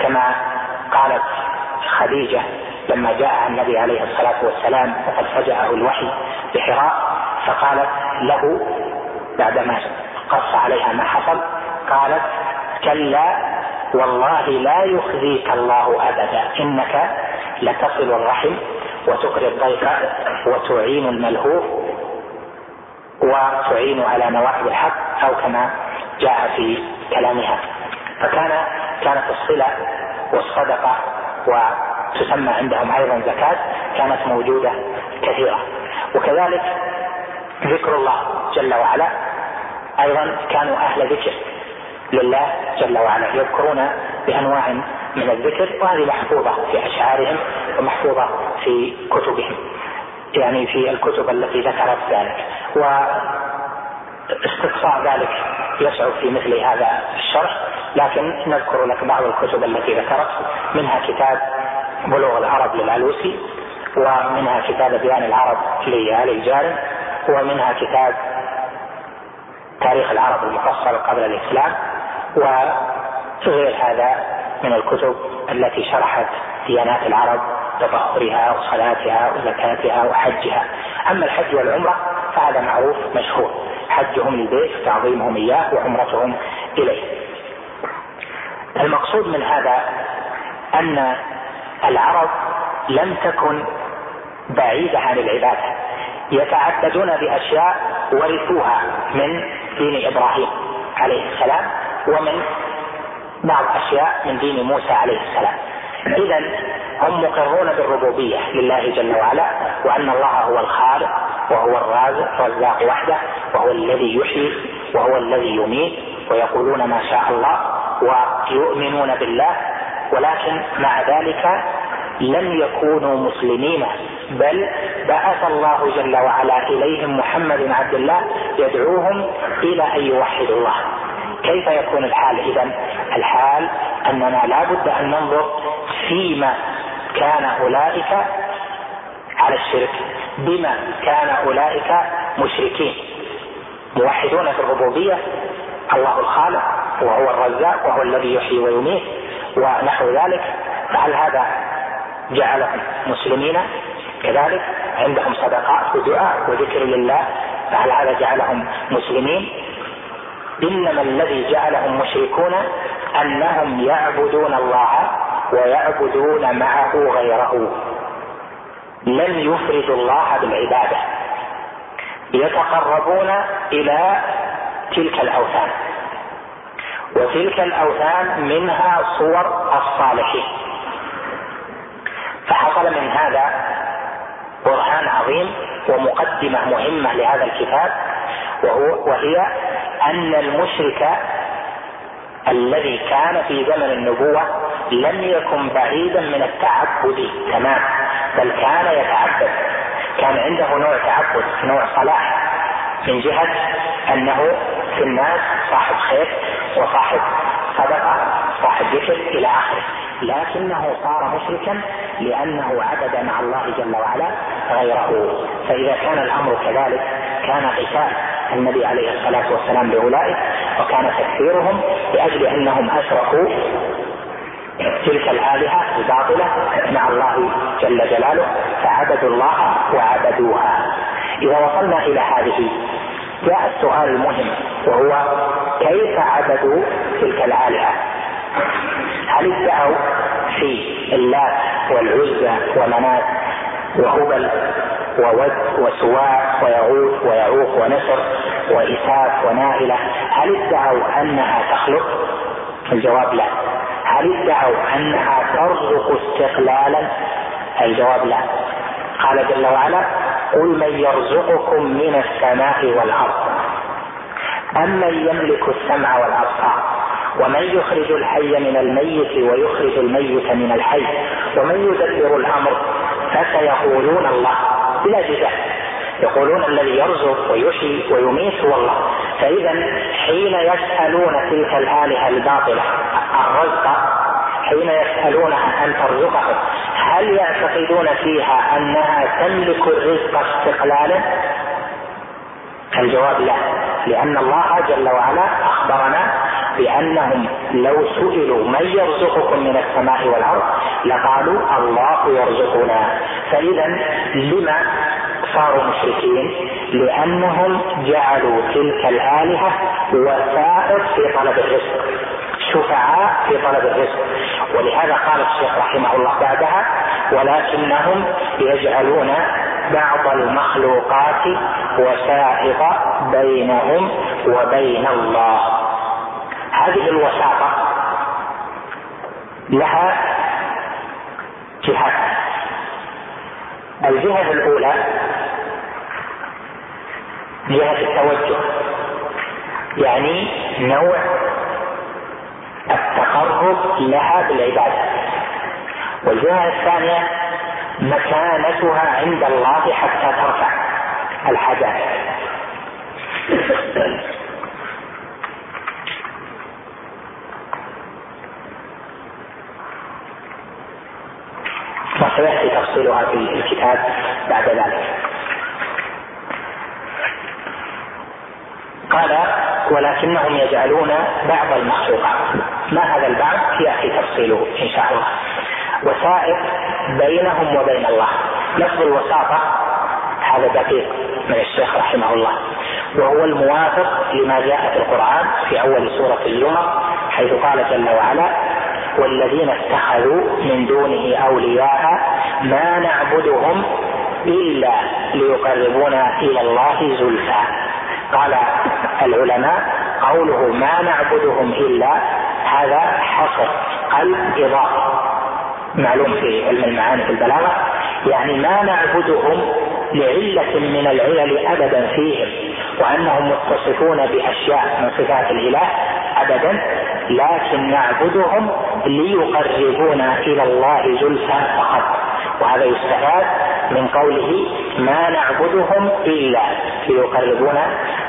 كما قالت خديجة لما جاء النبي عليه الصلاة والسلام وقد فجأه الوحي بحراء فقالت له بعدما قص عليها ما حصل قالت كلا والله لا يخزيك الله أبدا إنك لتصل الرحم وتقري الضيف وتعين الملهوف وتعين على نواحي الحق أو كما جاء في كلامها. فكان كانت الصلة والصدقة وتسمى عندهم أيضا زكاة كانت موجودة كثيرة. وكذلك ذكر الله جل وعلا أيضا كانوا أهل ذكر لله جل وعلا يذكرون بأنواع من الذكر وهذه محفوظة في أشعارهم ومحفوظة في كتبهم. يعني في الكتب التي ذكرت ذلك واستقصاء ذلك يصعب في مثل هذا الشرح لكن نذكر لك بعض الكتب التي ذكرت منها كتاب بلوغ العرب للالوسي ومنها كتاب بيان العرب لآل الجارم ومنها كتاب تاريخ العرب المفصل قبل الإسلام وغير هذا من الكتب التي شرحت ديانات العرب تطهرها وصلاتها وزكاتها وحجها. أما الحج والعمرة فهذا معروف مشهور. حجهم للبيت وتعظيمهم إياه وعمرتهم إليه. المقصود من هذا أن العرب لم تكن بعيدة عن العبادة. يتعبدون بأشياء ورثوها من دين إبراهيم عليه السلام ومن بعض أشياء من دين موسى عليه السلام. إذا هم مقرون بالربوبية لله جل وعلا وأن الله هو الخالق وهو الرازق الرزاق وحده وهو الذي يحيي وهو الذي يميت ويقولون ما شاء الله ويؤمنون بالله ولكن مع ذلك لم يكونوا مسلمين بل بعث الله جل وعلا إليهم محمد بن عبد الله يدعوهم إلى أن يوحدوا الله. كيف يكون الحال اذا الحال أننا لا بد أن ننظر فيما كان أولئك على الشرك. بما كان أولئك مشركين. موحدون في الربوبية. الله الخالق وهو الرزاق وهو الذي يحيي ويميت ونحو ذلك. فهل هذا جعلهم مسلمين؟ كذلك. عندهم صدقات ودعاء وذكر لله. فهل هذا جعلهم مسلمين؟ إنما الذي جعلهم مشركون أنهم يعبدون الله ويعبدون معه غيره. لم يفردوا الله بالعبادة؟ يتقربون إلى تلك الأوثان. وتلك الأوثان منها صور الصالحين. فحصل من هذا برهان عظيم ومقدمة مهمة لهذا الكتاب وهو وهي أن المشرك الذي كان في زمن النبوة لم يكن بعيدا من التعبد. تمام. بل كان يتعبد. كان عنده نوع تعبد نوع صلاح. من جهة أنه في الناس صاحب خير وصاحب صدقة صاحب ذكر إلى آخره. لكنه صار مشركا لأنه عبد مع الله جل وعلا غيره. فإذا كان الأمر كذلك كان قتال. النبي عليه الصلاة والسلام باولئك وكان تكفيرهم لأجل أنهم أشركوا تلك الآلهة الباطلة مع الله جل جلاله فعبدوا الله وعبدوها. إذا وصلنا إلى هذه جاء السؤال المهم وهو كيف عبدوا تلك الآلهة؟ هل ادعوا في اللات والعزى ومنات وهبل وود وسواع ويغوث ويعوق ونسر وإساف ونائلة هل ادعوا أنها تخلق؟ الجواب لا هل ادعوا أنها ترزق استقلالا؟ الجواب لا قال جل وعلا قل من يرزقكم من السماء والأرض أمن يملك السمع والأبصار ومن يخرج الحي من الميت ويخرج الميت من الحي ومن يدبر الأمر فسيقولون الله بلا جدال يقولون الذي يرزق ويحيي ويميت هو الله فإذا حين يسألون تلك الآلهة الباطلة الرزق حين يسألونها أن ترزقهم هل يعتقدون فيها أنها تملك الرزق استقلالا؟ الجواب لا لأن الله جل وعلا أخبرنا بأنهم لو سئلوا من يرزقكم من السماء والأرض لقالوا الله يرزقنا. فإذا لما صاروا مشركين؟ لأنهم جعلوا تلك الآلهة وسائط في طلب الرزق شفعاء في طلب الرزق. ولهذا قال الشيخ رحمه الله بعدها ولكنهم يجعلون بعض المخلوقات وسائط بينهم وبين الله. هذه الوساطة لها جهات الجهة الأولى جهة التوجه يعني نوع التقرب لها بالعبادة. والجهة الثانية مكانتها عند الله حتى ترفع الحاجات. وسياتي تفصيلها في الكتاب بعد ذلك. قال ولكنهم يجعلون بعض المخلوقات. ما هذا البعض؟ ياتي تفصيله إن شاء الله. وسائط بينهم وبين الله. لفظ الوساطة هذا دقيق من الشيخ رحمه الله. وهو الموافق لما جاء في القرآن في أول سورة الزمر حيث قال جل وعلا والذين اتخذوا من دونه أولياء ما نعبدهم إلا ليقربونا إلى الله زلفى. قال العلماء قوله ما نعبدهم إلا هذا حصر قلب اضافه معلوم في علم المعاني في البلاغة. يعني ما نعبدهم لعلة من العلل ابدا فيهم وأنهم متصفون بأشياء من صفات الإله ابدا لكن نعبدهم ليقربونا إلى الله زلفى فقط. وهذا يستفاد من قوله ما نعبدهم إلا ليقربونا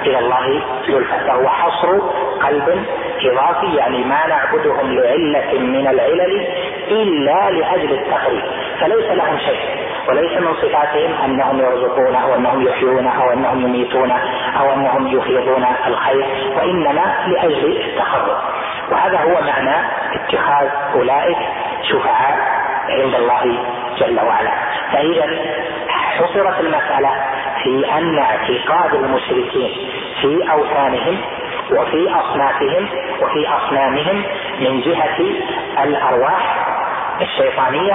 إلى الله زلفى. فهو حصر قلب اضافي يعني ما نعبدهم لعلة من العلل إلا لأجل التقريب. فليس لهم شيء وليس من صفاتهم أنهم يرزقون أو أنهم يحيون أو أنهم يميتون أو أنهم يفيضون الخير وإنما لأجل التقرب. وهذا هو معنى اتخاذ أولئك شفعاء عند الله جل وعلا. فإذا حصرت المسألة في أن اعتقاد المشركين في أوثانهم وفي أصنافهم وفي أصنامهم من جهة الأرواح الشيطانية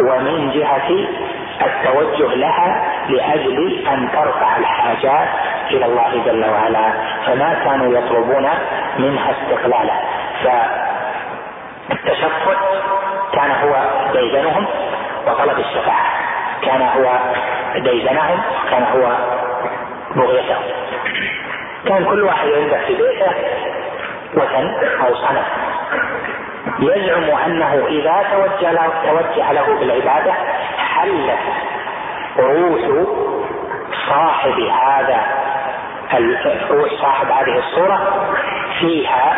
ومن جهة التوجه لها لأجل أن ترفع الحاجات إلى الله جل وعلا. فما كانوا يطلبون منها استقلالا فالتشفع كان هو ديدنهم وطلب الشفاعة. كان هو ديدنهم كان هو بغيتهم. كان كل واحد عنده في بيته وثن أو صنم. يزعم أنه إذا توجه له, توجه له بالعبادة حلت روح صاحب هذا صاحب هذه الصورة فيها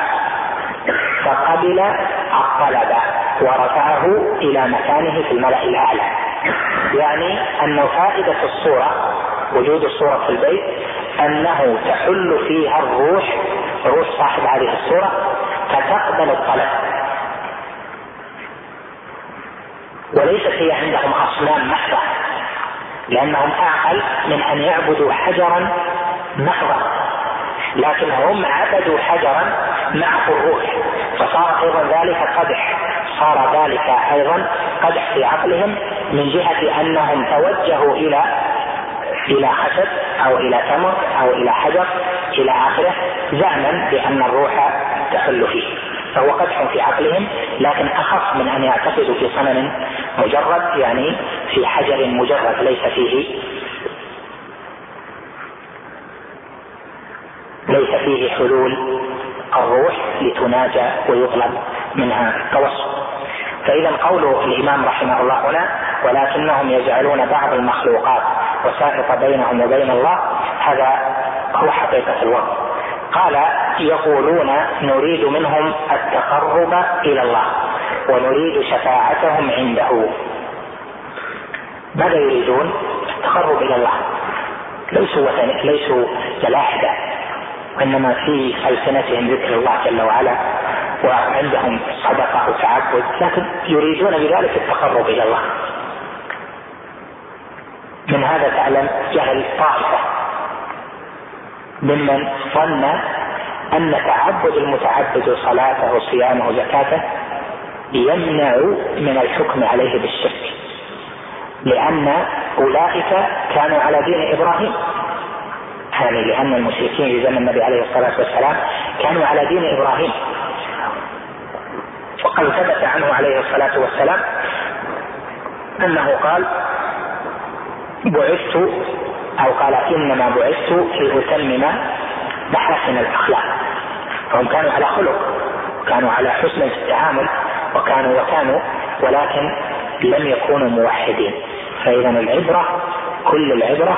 فقبل الطلب ورفعه إلى مكانه في الملأ الأعلى. يعني أن فائدة الصورة وجود الصورة في البيت أنه تحل فيها الروح روح صاحب هذه الصورة فتقبل الطلب. وليست هي عندهم أصنام محضة لأنهم أعقل من أن يعبدوا حجرا محضا لكن هم عبدوا حجرا معه الروح فصار أيضا ذلك قدح صار ذلك أيضا قدح في عقلهم من جهة أنهم توجهوا إلى إلى خشب أو إلى تمر أو إلى حجر إلى آخره زعما بأن الروح تحل فيه. فهو قدح في عقلهم لكن أخف من أن يعتقدوا في صنم مجرد يعني في حجر مجرد ليس فيه ليس فيه حلول الروح لتناجى ويطلب منها التوسط فإذا قول الإمام رحمه الله هنا ولكنهم يجعلون بعض المخلوقات وسائط بينهم وبين الله هذا هو حقيقة الوضع. قال يقولون نريد منهم التقرب إلى الله ونريد شفاعتهم عنده. ماذا يريدون؟ التقرب إلى الله. ليسوا ليسوا ملاحدة وإنما في ألسنتهم ذكر الله جل وعلا وعندهم صدقة وتعبد لكن يريدون بذلك التقرب إلى الله. من هذا تعلم جهل طائفة. ممن ظن أن تعبد المتعبد صلاته وصيامه وزكاته يمنع من الحكم عليه بالشرك لأن أولئك كانوا على دين إبراهيم. يعني لأن المشركين في زمن النبي عليه الصلاة والسلام كانوا على دين إبراهيم. وقد ثبت عنه عليه الصلاة والسلام أنه قال بعثت أو قال إنما بعثت لأتمم محاسن الأخلاق. فهم كانوا على خلق كانوا على حسن التعامل وكانوا وكانوا ولكن لم يكونوا موحدين. فإذا العبرة كل العبرة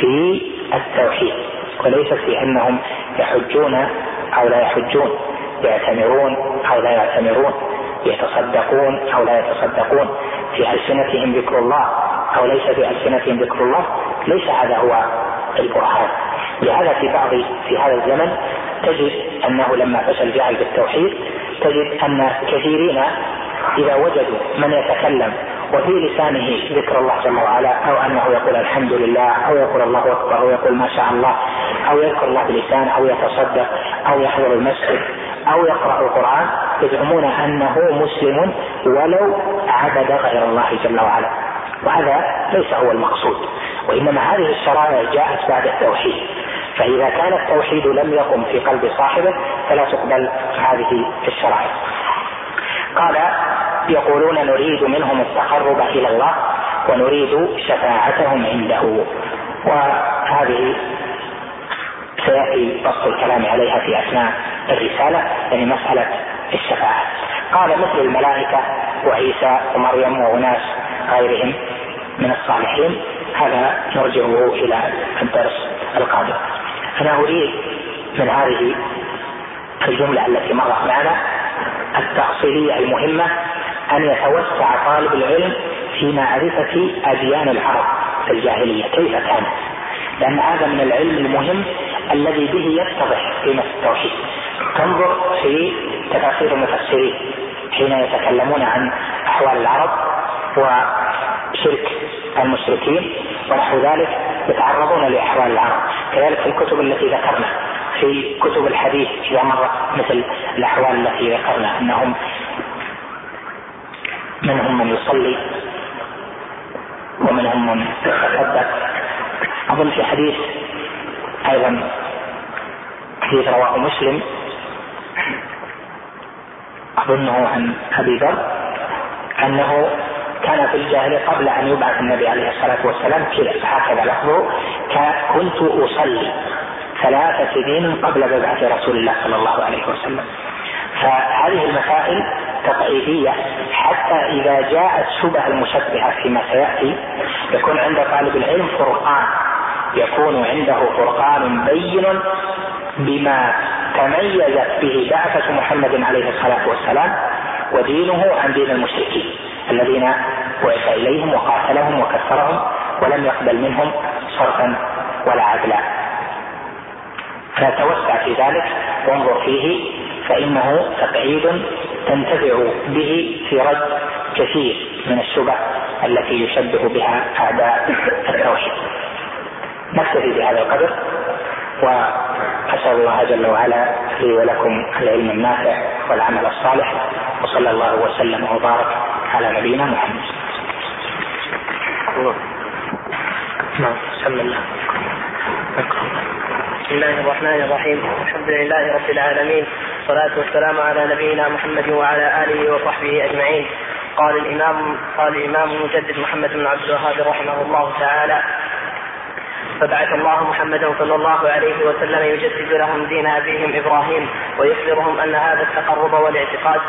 في التوحيد. وليست في أنهم يحجون أو لا يحجون يعتمرون أو لا يعتمرون يتصدقون أو لا يتصدقون. في ألسنتهم ذكر الله أو ليس في ألسنتهم ذكر الله ليس هذا هو البرهان. لهذا في بعض في هذا الزمن تجد أنه لما فشل الجهل بالتوحيد تجد أن كثيرين إذا وجدوا من يتكلم وفي لسانه ذكر الله جل وعلا أو أنه يقول الحمد لله أو يقول الله أكبر أو يقول ما شاء الله أو يذكر الله بلسان أو يتصدق أو يحضر المسجد أو يقرأ القرآن يزعمون أنه مسلم ولو عبد غير الله جل وعلا. وهذا ليس هو المقصود وإنما هذه الشرائع جاءت بعد التوحيد. فإذا كان التوحيد لم يقم في قلب صاحبه فلا تقبل هذه الشرائع. قال يقولون نريد منهم التقرب إلى الله ونريد شفاعتهم عنده. وهذه سيأتي بسط الكلام عليها في أثناء الرسالة يعني مسألة الشفاعة. قال مثل الملائكة وعيسى ومريم وأناس غيرهم من الصالحين هذا نرجعه إلى الدرس القادم. أنا أريد من هذه الجملة التي مرت معنا التأصيلية المهمة أن يتوسع طالب العلم في معرفة أديان العرب في الجاهلية. كيف كانت لأن هذا من العلم المهم الذي به يتضح قيمة التوحيد. تنظر في تفاسير المفسرين حين يتكلمون عن أحوال العرب وشرك المشركين ونحو ذلك يتعرضون لأحوال العرب. كذلك في الكتب التي ذكرنا. في كتب الحديث إذا مرت مثل الأحوال التي ذكرنا أنهم منهم من يصلي ومنهم من يتصدق أظن في حديث أيضا حديث رواه مسلم. أظنه عن أبي ذر أنه كان في الجاهلية قبل أن يبعث النبي عليه الصلاة والسلام كذا هكذا لفظه كنت أصلي. ثلاث سنين قبل ببعث رسول الله صلى الله عليه وسلم. فهذه المسائل تقعيدية حتى إذا جاءت شبه المشبهة فيما سيأتي يكون عند طالب العلم فرقان. يكون عنده فرقان بين بما تميزت به بعثة محمد عليه الصلاة والسلام ودينه عن دين المشركين الذين بعث إليهم وقاتلهم وكسرهم ولم يقبل منهم صرفا ولا عدلا. فتوسع في ذلك وانظر فيه فإنه تقعيد تنتفع به في رد كثير من الشبه التي يشبه بها أعداء التوحيد نكتفي بهذا القدر وأسأل الله جل وعلا لي ولكم العلم النافع والعمل الصالح وصلى الله وسلم وبارك على نبينا محمد. نعم بسم الله. بسم الله الرحمن الرحيم. الحمد لله رب العالمين. والصلاة والسلام على نبينا محمد وعلى آله وصحبه أجمعين. قال الإمام قال الإمام المجدد محمد بن عبد الوهاب رحمه الله تعالى فبعث الله محمدا صلى الله عليه وسلم يجدد لهم دين أبيهم إبراهيم ويخبرهم أن هذا التقرب والاعتقاد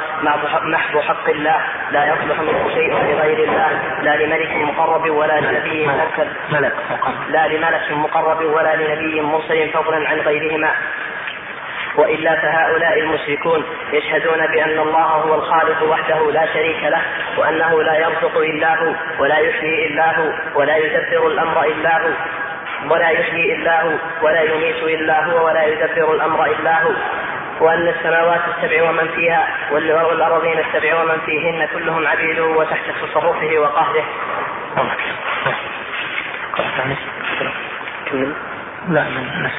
محض حق الله لا يصلح منه شيء لغير الله لا لملك مقرب ولا لنبي مرسل لا لملك مقرب ولا لنبي مرسل فضلا عن غيرهما. وإلا فهؤلاء المشركون يشهدون بأن الله هو الخالق وحده لا شريك له وأنه لا يرزق الا هو ولا يحيي الا هو ولا يدبر الأمر الا هو ولا يحيي إلا هو ولا يميت إلا هو ولا يدبر الأمر إلا هو. وأن السماوات السبع ومن فيها والأراضين السبع ومن فيهن كلهم عبيده وتحت تصرفه وقهره. لا من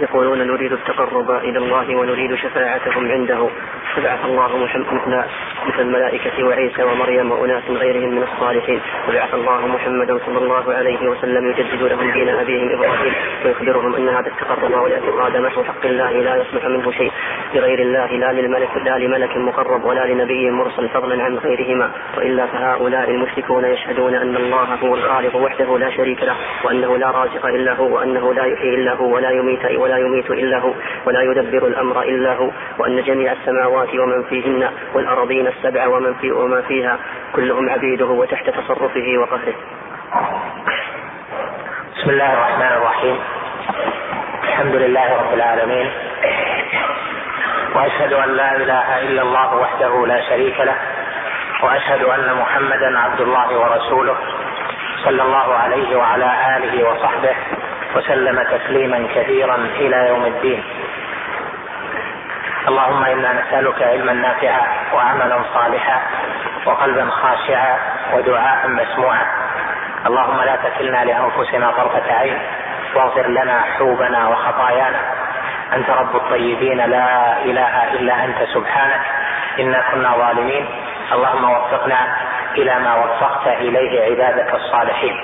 يقولون نريد التقرب إلى الله ونريد شفاعتهم عنده. فبعث الله محمد مثل الملائكة وعيسى ومريم وأناس غيرهم من الصالحين. وبعث الله محمدا صلى الله عليه وسلم يجدد لهم دين أبيهم إبراهيم ويخبرهم أن هذا التقرب والاعتقاد محو حق الله لا يصلح منه شيء. لغير الله لا للملك لا لملك مقرب ولا لنبي مرسل فضلا عن غيرهما. وإلا فهؤلاء المشركون يشهدون أن الله هو الخالق وحده لا شريك له وأنه لا رازق إلا هو وأنه لا يحيي إلا هو ولا يميت ولا يميت إلا هو ولا يدبر الأمر إلا هو وأن جميع السماوات ومن فيهن والأراضين السبع ومن في وما فيها كلهم عبيده وتحت تصرفه وقهره. بسم الله الرحمن الرحيم. الحمد لله رب العالمين. وأشهد أن لا إله إلا الله وحده لا شريك له وأشهد أن محمدا عبد الله ورسوله صلى الله عليه وعلى آله وصحبه وسلم تسليما كثيرا إلى يوم الدين اللهم إنا نسألك علما نافعا وعملا صالحا وقلبا خاشعا ودعاء مسموعا. اللهم لا تكلنا لأنفسنا طرفة عين. واغفر لنا حوبنا وخطايانا. أنت رب الطيبين لا إله إلا أنت سبحانك. إنا كنا ظالمين. اللهم وفقنا إلى ما وفقت إليه عبادك الصالحين.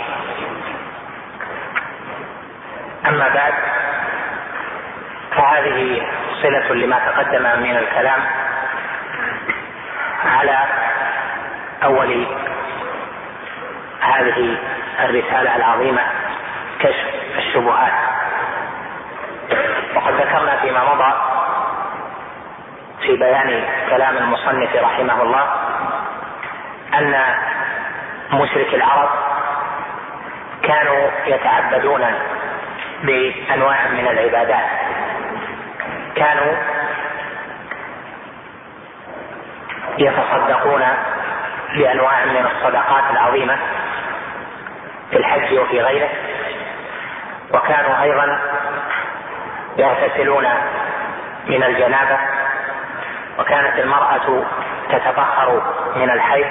أما بعد فهذه صلة لما تقدم من الكلام على أول هذه الرسالة العظيمة كشف الشبهات. وقد ذكرنا فيما مضى في بيان كلام المصنف رحمه الله أن مشرك العرب كانوا يتعبدون بأنواع من العبادات. كانوا يتصدقون بأنواع من الصدقات العظيمة في الحج وفي غيره وكانوا أيضا يغتسلون من الجنابة وكانت المرأة تتطهر من الحيض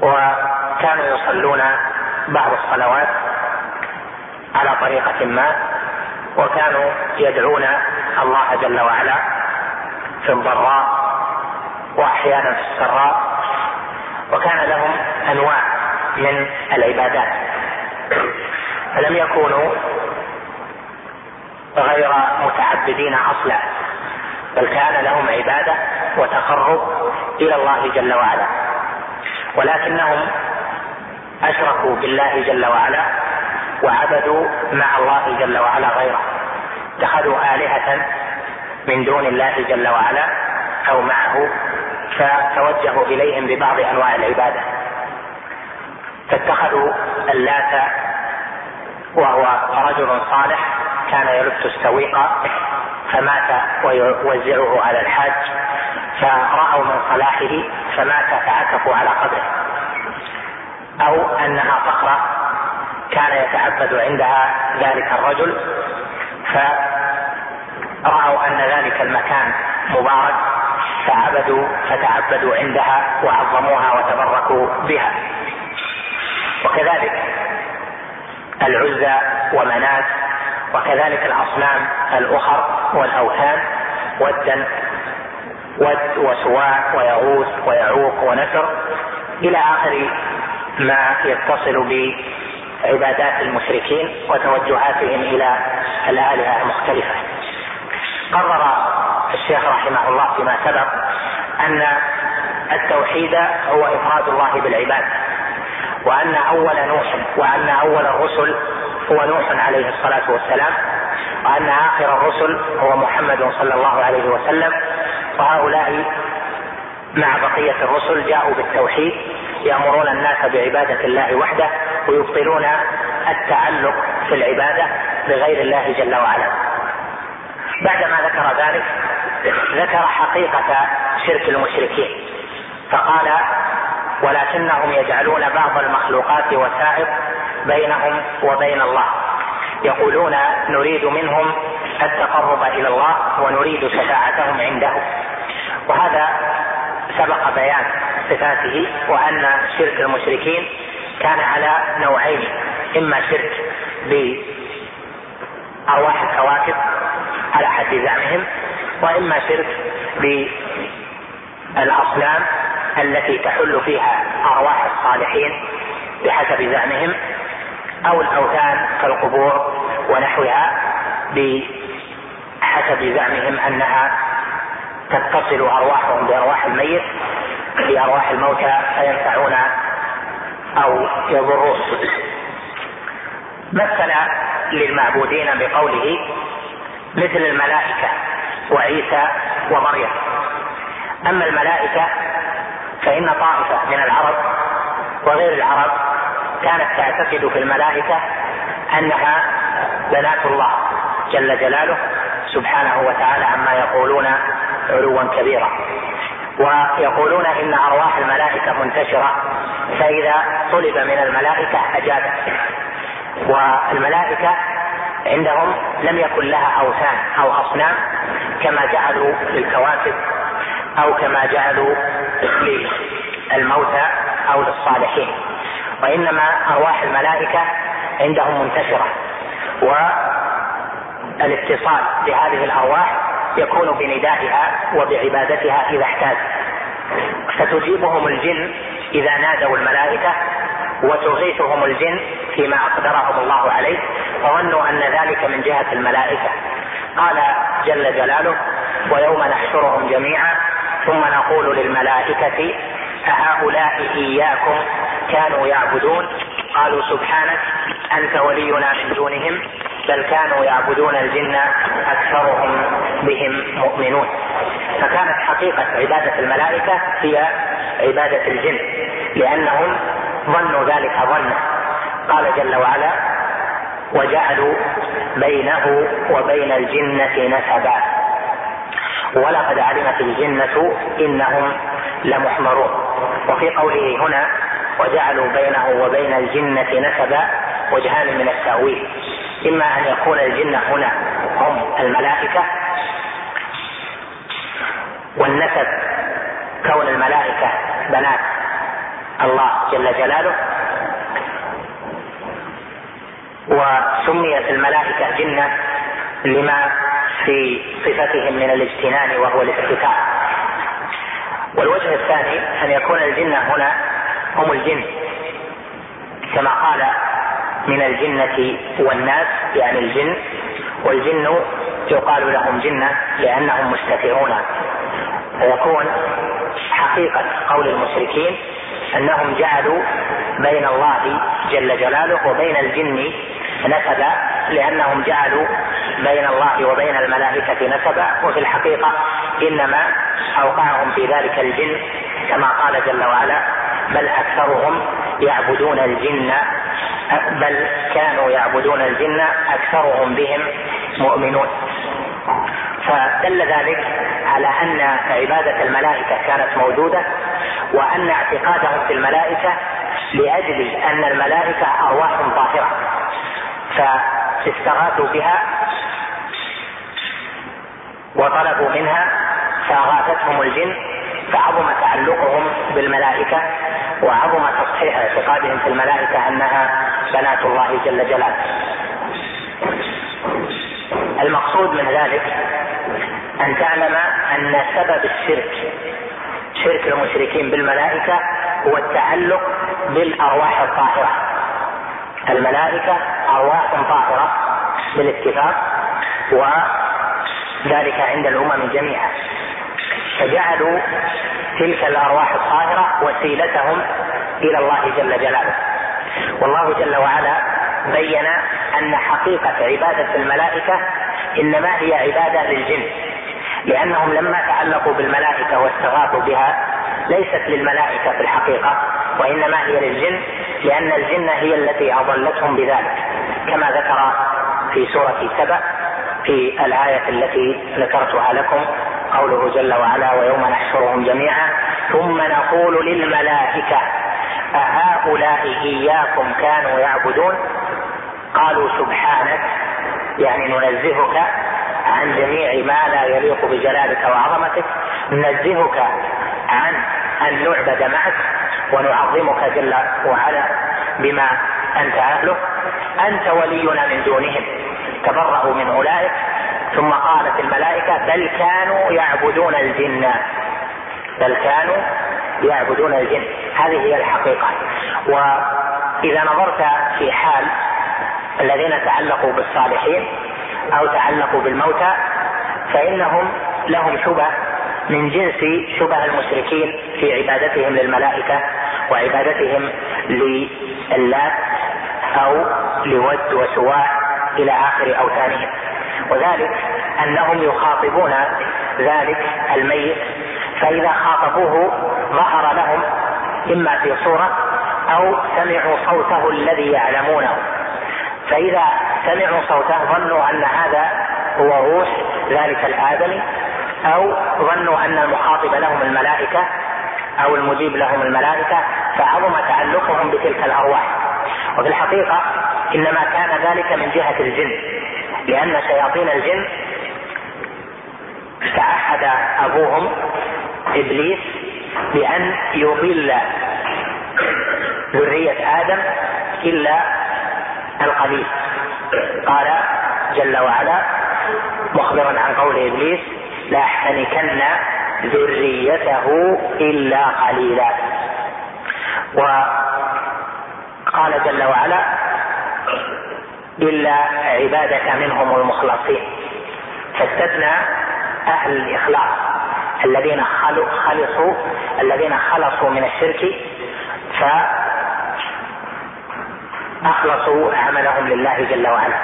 وكانوا يصلون بعض الصلوات على طريقة ما وكانوا يدعون الله جل وعلا في الضراء وأحيانا في السراء وكان لهم أنواع من العبادات. فلم يكونوا غير متعبدين أصلا بل كان لهم عبادة وتقرب إلى الله جل وعلا. ولكنهم أشركوا بالله جل وعلا وعبدوا مع الله جل وعلا غيره. اتخذوا آلهة من دون الله جل وعلا أو معه فتوجهوا إليهم ببعض أنواع العبادة. فاتخذوا اللات وهو رجل صالح كان يلت السويق فمات ويوزعه على الحاج فرأوا من صلاحه فمات فعكفوا على قبره. أو أنها صخرة كان يتعبد عندها ذلك الرجل فرأوا أن ذلك المكان مبارك فعبدوا فتعبدوا عندها وعظموها وتبركوا بها وكذلك العزى ومنات وكذلك الأصنام الأخر والأوثان ودا ود وسواع ويغوث ويعوق ونسر إلى آخر ما يتصل بعبادات المشركين وتوجهاتهم إلى الآلهة المختلفة. قرر الشيخ رحمه الله فيما سبق أن التوحيد هو إفراد الله بالعباد وأن أول نوح وأن أول الرسل هو نوح عليه الصلاة والسلام وأن آخر الرسل هو محمد صلى الله عليه وسلم وهؤلاء مع بقية الرسل جاءوا بالتوحيد يأمرون الناس بعبادة الله وحده ويبطلون التعلق في العبادة بغير الله جل وعلا. بعدما ذكر ذلك ذكر حقيقة شرك المشركين فقال ولكنهم يجعلون بعض المخلوقات وسائط بينهم وبين الله يقولون نريد منهم التقرب إلى الله ونريد شفاعتهم عنده. وهذا سبق بيان صفاته وأن شرك المشركين كان على نوعين إما شرك بأرواح الكواكب حد زعمهم وإما شرك بالاصنام التي تحل فيها أرواح الصالحين بحسب زعمهم أو الأوثان كالقبور ونحوها بحسب زعمهم أنها تتصل أرواحهم بأرواح الميت بأرواح الموتى فينفعون أو يضرون. مثل للمعبودين بقوله مثل الملائكة وعيسى ومريم. أما الملائكة فإن طائفة من العرب وغير العرب كانت تعتقد في الملائكة أنها بنات الله جل جلاله سبحانه وتعالى عما يقولون علوا كبيرا. ويقولون إن أرواح الملائكة منتشرة فإذا طلب من الملائكة أجابت. والملائكة عندهم لم يكن لها أوثان أو أصنام كما جعلوا للكواكب أو كما جعلوا للموتى أو للصالحين. وإنما أرواح الملائكة عندهم منتشرة والاتصال بهذه الأرواح يكون بندائها وبعبادتها إذا احتاج. فتجيبهم الجن إذا نادوا الملائكة وتغيثهم الجن فيما أقدرهم الله عليه فظنوا أن ذلك من جهة الملائكة. قال جل جلاله ويوم نحشرهم جميعا ثم نقول للملائكة أهؤلاء إياكم كانوا يعبدون؟ قالوا سبحانك أنت ولينا من دونهم بل كانوا يعبدون الجن أكثرهم بهم مؤمنون. فكانت حقيقة عبادة الملائكة هي عبادة الجن لأنهم ظنوا ذلك ظنا قال جل وعلا وجعلوا بينه وبين الجنة نسبا. ولقد علمت الجنة إنهم لمحمرون. وفي قوله هنا وجعلوا بينه وبين الجنة نسبا وجهان من التأويل. إما أن يكون الجن هنا هم الملائكة والنسب كون الملائكة بنات. الله جل جلاله وسميت الملائكة جنة لما في صفتهم من الاجتنان وهو الافتتاح. والوجه الثاني أن يكون الجن هنا هم الجن كما قال من الجنة والناس يعني الجن والجن يقال لهم جنة لأنهم مستترون فيكون حقيقة قول المشركين أنهم جعلوا بين الله جل جلاله وبين الجن نسبا لأنهم جعلوا بين الله وبين الملائكة نسبا. وفي الحقيقة إنما أوقعهم في ذلك الجن كما قال جل وعلا بل أكثرهم يعبدون الجن بل كانوا يعبدون الجن أكثرهم بهم مؤمنون. فدل ذلك على أن عبادة الملائكة كانت موجودة وأن اعتقادهم في الملائكة لأجل أن الملائكة أرواح طاهرة. فاستغاثوا بها وطلبوا منها فأغاثتهم الجن فعظم تعلقهم بالملائكة وعظم تصحيح اعتقادهم في الملائكة أنها بنات الله جل جلاله. المقصود من ذلك أن تعلم أن سبب الشرك شرك المشركين بالملائكة هو التعلق بالأرواح الطاهرة الملائكة أرواح طاهرة بالاتفاق وذلك عند الأمم جميعا. فجعلوا تلك الأرواح الطاهرة وسيلتهم إلى الله جل جلاله. والله جل وعلا بين أن حقيقة عبادة الملائكة إنما هي عبادة للجن. لأنهم لما تعلقوا بالملائكة واستغاثوا بها ليست للملائكة في الحقيقة وإنما هي للجن لأن الجن هي التي أضلتهم بذلك. كما ذكر في سورة سبأ في الآية التي ذكرتها لكم قوله جل وعلا ويوم نحشرهم جميعا ثم نقول للملائكة أهؤلاء إياكم كانوا يعبدون؟ قالوا سبحانك يعني ننزهك عن جميع ما لا يليق بجلالك وعظمتك ننزهك عن أن نعبد معك ونعظمك جل وعلا بما أنت أهله. أنت ولينا من دونهم. تبرأوا من أولئك. ثم قالت الملائكة بل كانوا يعبدون الجن. بل كانوا يعبدون الجن. هذه هي الحقيقة. وإذا نظرت في حال الذين تعلقوا بالصالحين أو تعلقوا بالموتى فإنهم لهم شبه من جنس شبه المشركين في عبادتهم للملائكة وعبادتهم للات أو لود وسواع إلى آخر أوثانهم. وذلك أنهم يخاطبون ذلك الميت فإذا خاطبوه ظهر لهم إما في صورة أو سمعوا صوته الذي يعلمونه. فإذا سمعوا صوته ظنوا أن هذا هو روح ذلك الآدمي أو ظنوا أن المخاطب لهم الملائكة أو المجيب لهم الملائكة فعظم تعلقهم بتلك الأرواح. وفي الحقيقة إنما كان ذلك من جهة الجن لأن شياطين الجن تعهد أبوهم إبليس بأن يضل ذرية آدم إلا القليل قال جل وعلا مخبرا عن قول إبليس لاحتنكن ذريته إلا قليلا. وقال جل وعلا إلا عبادك منهم المخلصين. فاستثنى أهل الإخلاص الذين خلصوا الذين خلصوا من الشرك ف أخلصوا عملهم لله جل وعلا.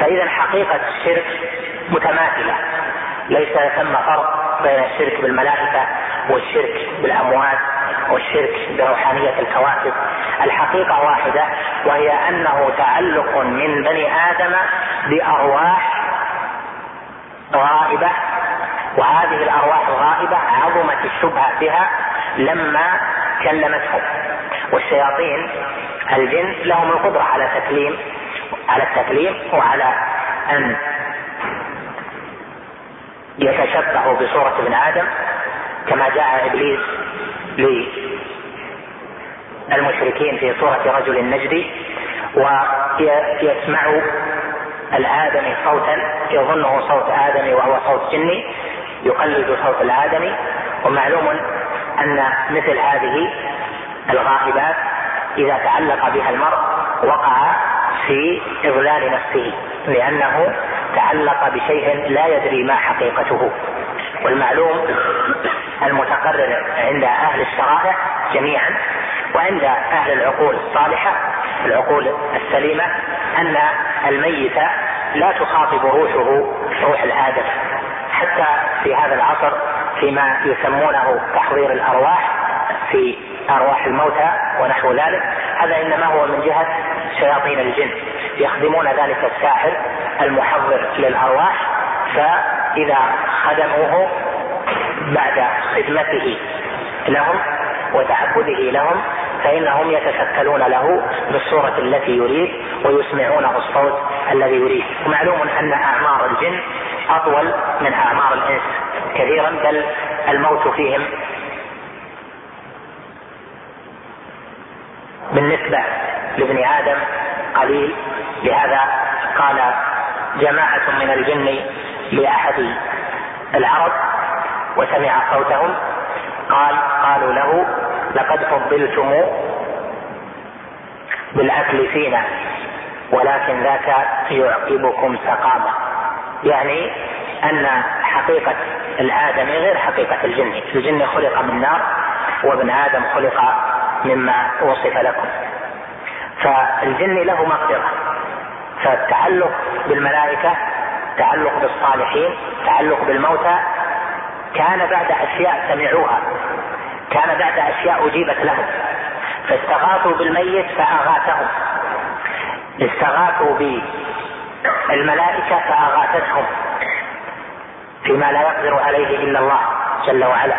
فإذا حقيقة الشرك متماثلة. ليس ثم فرق بين الشرك بالملائكة والشرك بالأموات والشرك بروحانية الكواكب. الحقيقة واحدة وهي أنه تعلق من بني آدم بأرواح غائبة. وهذه الأرواح الغائبة عظمت الشبهة بها لما كلمتهم والشياطين الجن لهم القدرة على تكليم على التكليم وعلى أن يتشبهوا بصورة ابن آدم كما جاء إبليس للمشركين في صورة رجل نجدي ويسمع الآدمي صوتا يظنه صوت آدمي وهو صوت جني يقلد صوت الآدمي ومعلوم أن مثل هذه الغائبات إذا تعلق بها المرء وقع في اضلال نفسه لأنه تعلق بشيء لا يدري ما حقيقته. والمعلوم المتقرر عند أهل الشرائع جميعا وعند أهل العقول الصالحة العقول السليمة أن الميت لا تخاطب روحه روح الآدم. حتى في هذا العصر فيما يسمونه تحضير الأرواح في أرواح الموتى ونحو ذلك. هذا إنما هو من جهة شياطين الجن. يخدمون ذلك الساحر المحضر للأرواح فإذا خدموه بعد خدمته لهم وتعبده لهم فإنهم يتشكلون له بالصورة التي يريد ويسمعونه الصوت الذي يريد. ومعلوم أن أعمار الجن أطول من أعمار الإنس كثيرا بل الموت فيهم بالنسبة لابن آدم قليل لهذا قال جماعة من الجن لأحد العرب وسمع صوتهم قال قالوا له لقد فضلتم بالأكل فينا ولكن ذاك يعقبكم سقامة. يعني أن حقيقة الادمي غير حقيقة الجن الجن خلق من نار وابن آدم خلق مما وصف لكم. فالجن له مقدرة. فالتعلق بالملائكة تعلق بالصالحين تعلق بالموتى كان بعد أشياء سمعوها كان بعد أشياء أجيبت لهم. فاستغاثوا بالميت فأغاثهم. استغاثوا بالملائكة فأغاثتهم. فيما لا يقدر عليه إلا الله جل وعلا.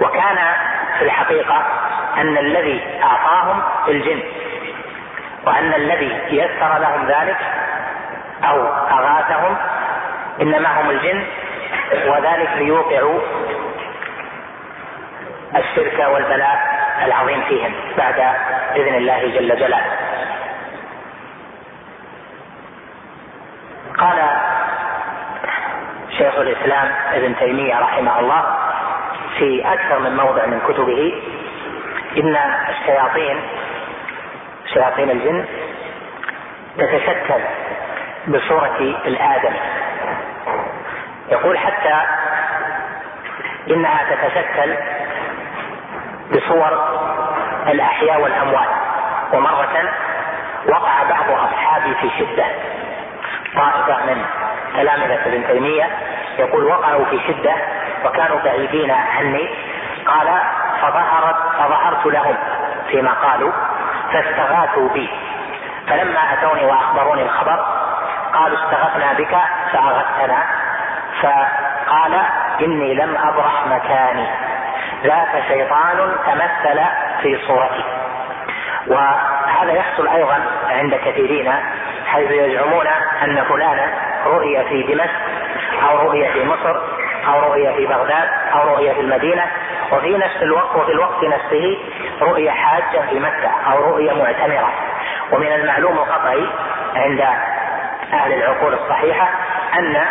وكان في الحقيقة أن الذي أعطاهم الجن وأن الذي يسر لهم ذلك أو أغاثهم إنما هم الجن وذلك ليوقعوا الشرك والبلاء العظيم فيهم بعد إذن الله جل جلاله. قال شيخ الإسلام ابن تيمية رحمه الله في أكثر من موضع من كتبه إن الشياطين شياطين الجن تتشكل بصورة الآدم. يقول حتى إنها تتشكل بصور الأحياء والأموات. ومرة وقع بعض أصحابي في شدة. طائفة من تلامذة ابن تيمية يقول وقعوا في شدة وكانوا بعيدين عني. قال فظهرت فظهرت لهم فيما قالوا فاستغاثوا بي. فلما أتوني وأخبروني الخبر قالوا استغثنا بك فاغثتنا فقال إني لم أبرح مكاني. ذاك شيطان تمثل في صورتي. وهذا يحصل أيضا عند كثيرين حيث يزعمون أن فلانا رؤي في دمشق أو رؤي في مصر. أو رؤي في بغداد أو رؤي في المدينة وفي نفس الوقت وفي الوقت نفسه رؤية حاجة في مكة أو رؤية معتمرة. ومن المعلوم القطعي عند أهل العقول الصحيحة أن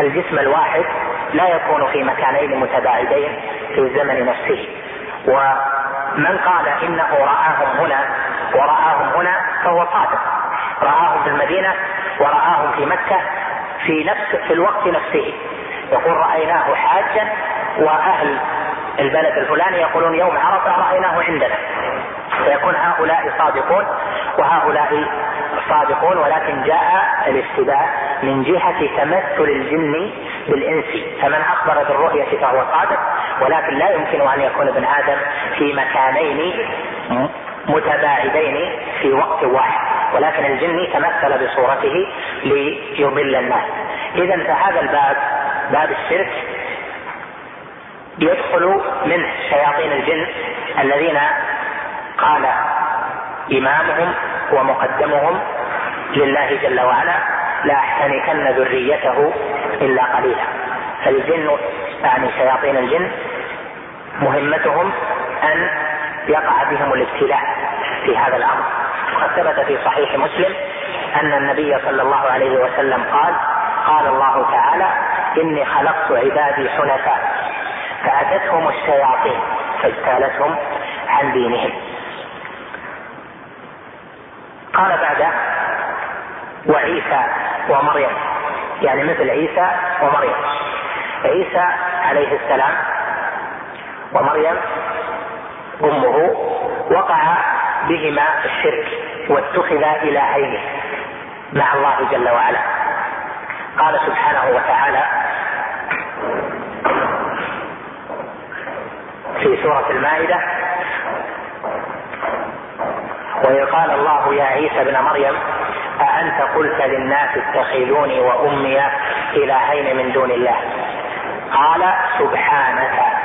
الجسم الواحد لا يكون في مكانين متباعدين في الزمن نفسه. ومن قال إنه رآهم هنا ورآهم هنا فهو صادق. رآهم في المدينة ورآهم في مكة في نفس في الوقت نفسه. يقول رأيناه حاجا وأهل البلد الفلاني يقولون يوم عرفة رأيناه عندنا. فيكون هؤلاء صادقون وهؤلاء صادقون ولكن جاء الاشتباه من جهة تمثل الجن بالإنس. فمن أخبر بالرؤية فهو صادق ولكن لا يمكن أن يكون ابن آدم في مكانين متباعدين في وقت واحد. ولكن الجن تمثل بصورته ليضل الناس. إذا فهذا الباب باب الشرك يدخل منه شياطين الجن الذين قال إمامهم ومقدمهم لله جل وعلا لا أحتنكن ذريته إلا قليلا. فالجن يعني شياطين الجن مهمتهم أن يقع بهم الابتلاء في هذا الأمر. وقد ثبت في صحيح مسلم أن النبي صلى الله عليه وسلم قال قال الله تعالى إني خلقت عبادي حنفاء. فأتتهم الشياطين فاجتالتهم عن دينهم. قال بعد وعيسى ومريم. يعني مثل عيسى ومريم. عيسى عليه السلام ومريم أمه وقع بهما الشرك واتخذا إلهين مع الله جل وعلا. قال سبحانه وتعالى في سورة المائدة وإذ قال الله يا عيسى ابن مريم أأنت قلت للناس اتخذوني وأمي إلهين من دون الله؟ قال سبحانك.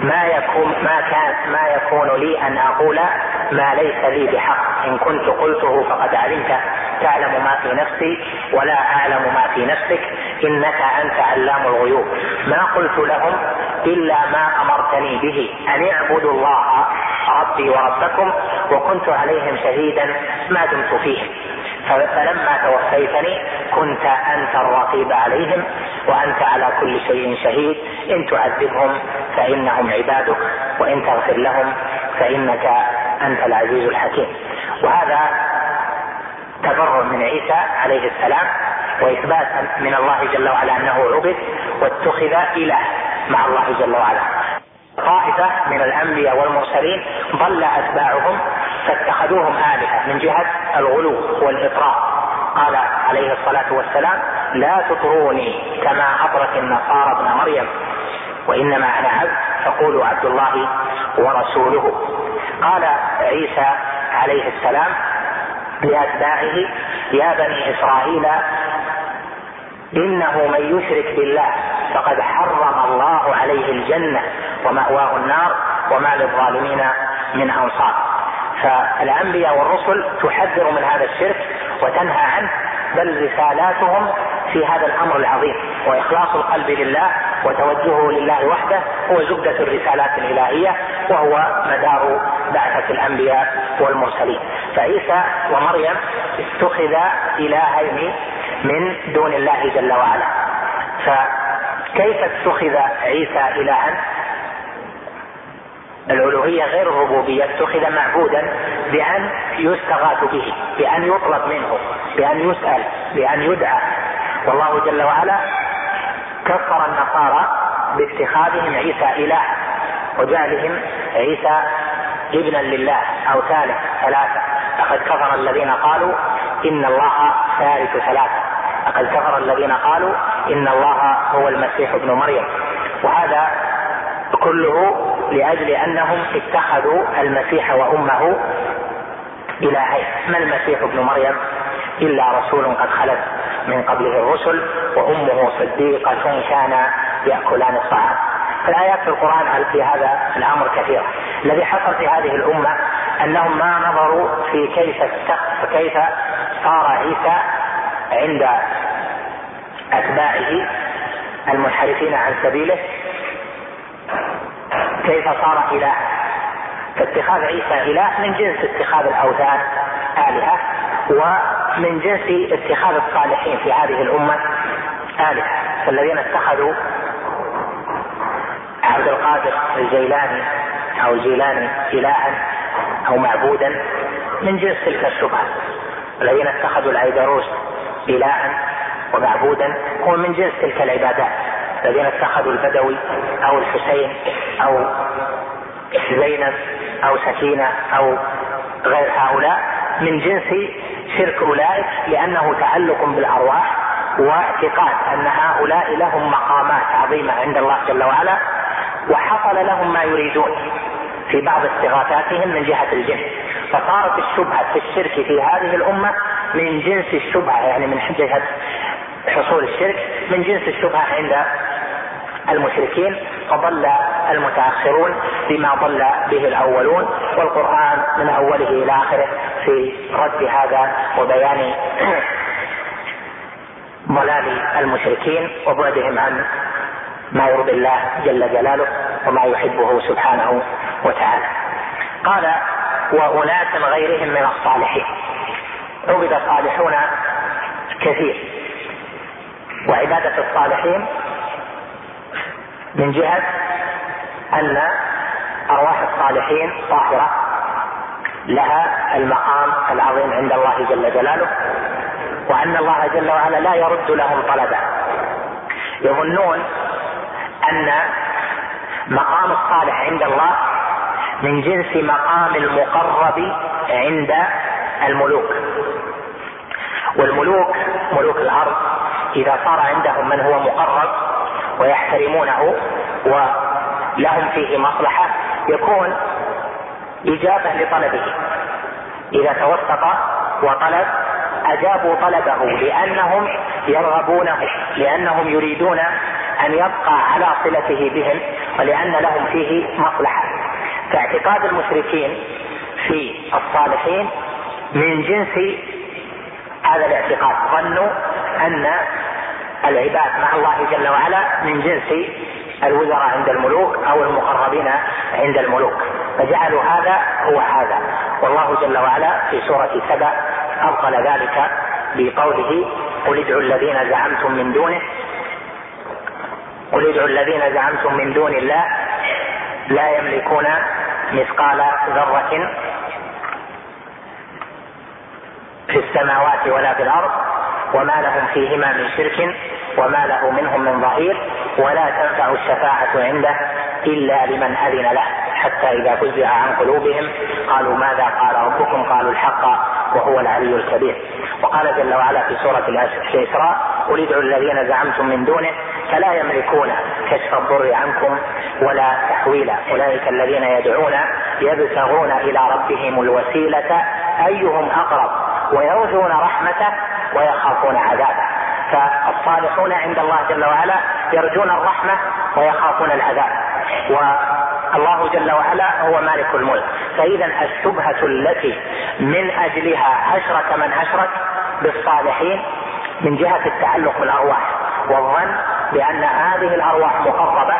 ما يكون ما كان ما يكون لي أن أقول ما ليس لي بحق. إن كنت قلته فقد علمت. تعلم ما في نفسي ولا أعلم ما في نفسك. إنك أنت علام الغيوب. ما قلت لهم إلا ما أمرتني به. أن اعبدوا الله ربي وربكم وكنت عليهم شهيدا. ما دمت فيهم فلما توفيتني كنت أنت الرقيب عليهم وأنت على كل شيء شهيد. إن تعذبهم فإنهم عبادك وإن تغفر لهم فإنك أنت العزيز الحكيم. وهذا تبرر من عيسى عليه السلام وإثبات من الله جل وعلا أنه عبد واتخذ إله مع الله جل وعلا. طائفة من الأنبياء والمرسلين ضل أتباعهم فاتخذوهم آلهة من جهة الغلو والاطراء قال عليه الصلاة والسلام لا تطروني كما أطرت النصارى ابن مريم وإنما أنا عبد فقولوا عبد الله ورسوله. قال عيسى عليه السلام لأتباعه يا بني إسرائيل إنه من يشرك بالله فقد حرم الله عليه الجنة ومأواه النار وما للظالمين من أنصار. فالأنبياء والرسل تحذر من هذا الشرك وتنهى عنه بل رسالاتهم في هذا الأمر العظيم. وإخلاص القلب لله وتوجهه لله وحده هو زبدة الرسالات الإلهية وهو مدار بعثة الأنبياء والمرسلين. فعيسى ومريم اتخذ إلهين من دون الله جل وعلا. فكيف اتخذ عيسى الها؟ الألوهية غير الربوبية اتخذ معبودا بأن يستغاث به بأن يطلب منه بأن يسأل بأن يدعى. والله جل وعلا كفر النصارى باتخاذهم عيسى إله وجعلهم عيسى ابنا لله أو ثالث ثلاثة. لقد كفر الذين قالوا إن الله ثالث ثلاثة. لقد كفر الذين قالوا إن الله هو المسيح ابن مريم. وهذا كله لأجل أنهم اتخذوا المسيح وأمه إلهين. ما المسيح ابن مريم؟ إلا رسول قد خلت من قبله الرسل وأمه صديقة كان يأكلان الطعام. الآيات في القرآن في هذا الأمر كثيرة؟ الذي حصل في هذه الأمة أنهم ما نظروا في كيف كيف صار عيسى عند أتباعه المنحرفين عن سبيله. كيف صار إله فاتخاذ عيسى إله من جنس اتخاذ الأوثان آلهة ومن جنس اتخاذ الصالحين في هذه الأمة آلهة. فالذين اتخذوا عبد القادر الجيلاني أو الجيلاني إلها أو معبودا من جنس تلك الشبهة. الذين اتخذوا العيدروس إلها ومعبودا هو من جنس تلك العبادات. الذين اتخذوا البدوي أو الحسين أو زينب أو سكينة أو غير هؤلاء من جنس شرك أولئك لأنه تعلق بالأرواح واعتقاد أن هؤلاء لهم مقامات عظيمة عند الله جل وعلا وحصل لهم ما يريدون في بعض استغاثاتهم من جهة الجن. فصارت الشبهة في الشرك في هذه الأمة من جنس الشبهة يعني من جهة حصول الشرك من جنس الشبهة عند المشركين فضل المتأخرون بما ضل به الأولون والقرآن من أوله إلى آخره في رد هذا وبيان *clears throat* ضلال المشركين وبعدهم عن ما يرضي الله جل جلاله وما يحبه سبحانه وتعالى. قال وأناس غيرهم من الصالحين. عبد الصالحون كثير. وعبادة الصالحين من جهة أن أرواح الصالحين طاهرة لها المقام العظيم عند الله جل جلاله وأن الله جل وعلا لا يرد لهم طلبا. يظنون أن مقام الصالح عند الله من جنس مقام المقرب عند الملوك. والملوك ملوك الأرض إذا صار عندهم من هو مقرب ويحترمونه ولهم فيه مصلحة يكون إجابة لطلبه. إذا توسط وطلب أجابوا طلبه لأنهم يرغبونه لأنهم يريدون أن يبقى على صلته بهم ولأن لهم فيه مصلحة. فاعتقاد المشركين في الصالحين من جنس هذا الاعتقاد ظنوا أن العباد مع الله جل وعلا من جنس الوزراء عند الملوك أو المقربين عند الملوك. فجعلوا هذا هو هذا. والله جل وعلا في سورة سبأ أبطل ذلك بقوله قل ادعوا الذين زعمتم من دونه قل ادعوا الذين زعمتم من دون الله لا يملكون مثقال ذرة في السماوات ولا في الأرض وما لهم فيهما من شرك وما له منهم من ظهير ولا تنفع الشفاعة عنده إلا لمن أذن له. حتى إذا فزع عن قلوبهم قالوا ماذا قال ربكم؟ قالوا الحق وهو العلي الكبير. وقال جل وعلا في سورة الإسراء قل ادعوا الذين زعمتم من دونه فلا يملكون كشف الضر عنكم ولا تحويلا. أولئك الذين يدعون يبتغون إلى ربهم الوسيلة أيهم أقرب ويرجون رحمته ويخافون عذابه. فالصالحون عند الله جل وعلا يرجون الرحمة ويخافون العذاب. والله جل وعلا هو مالك الملك. فاذا الشبهة التي من أجلها اشرك من اشرك بالصالحين من جهة التعلق بالأرواح. والظن بأن هذه الأرواح مقربة.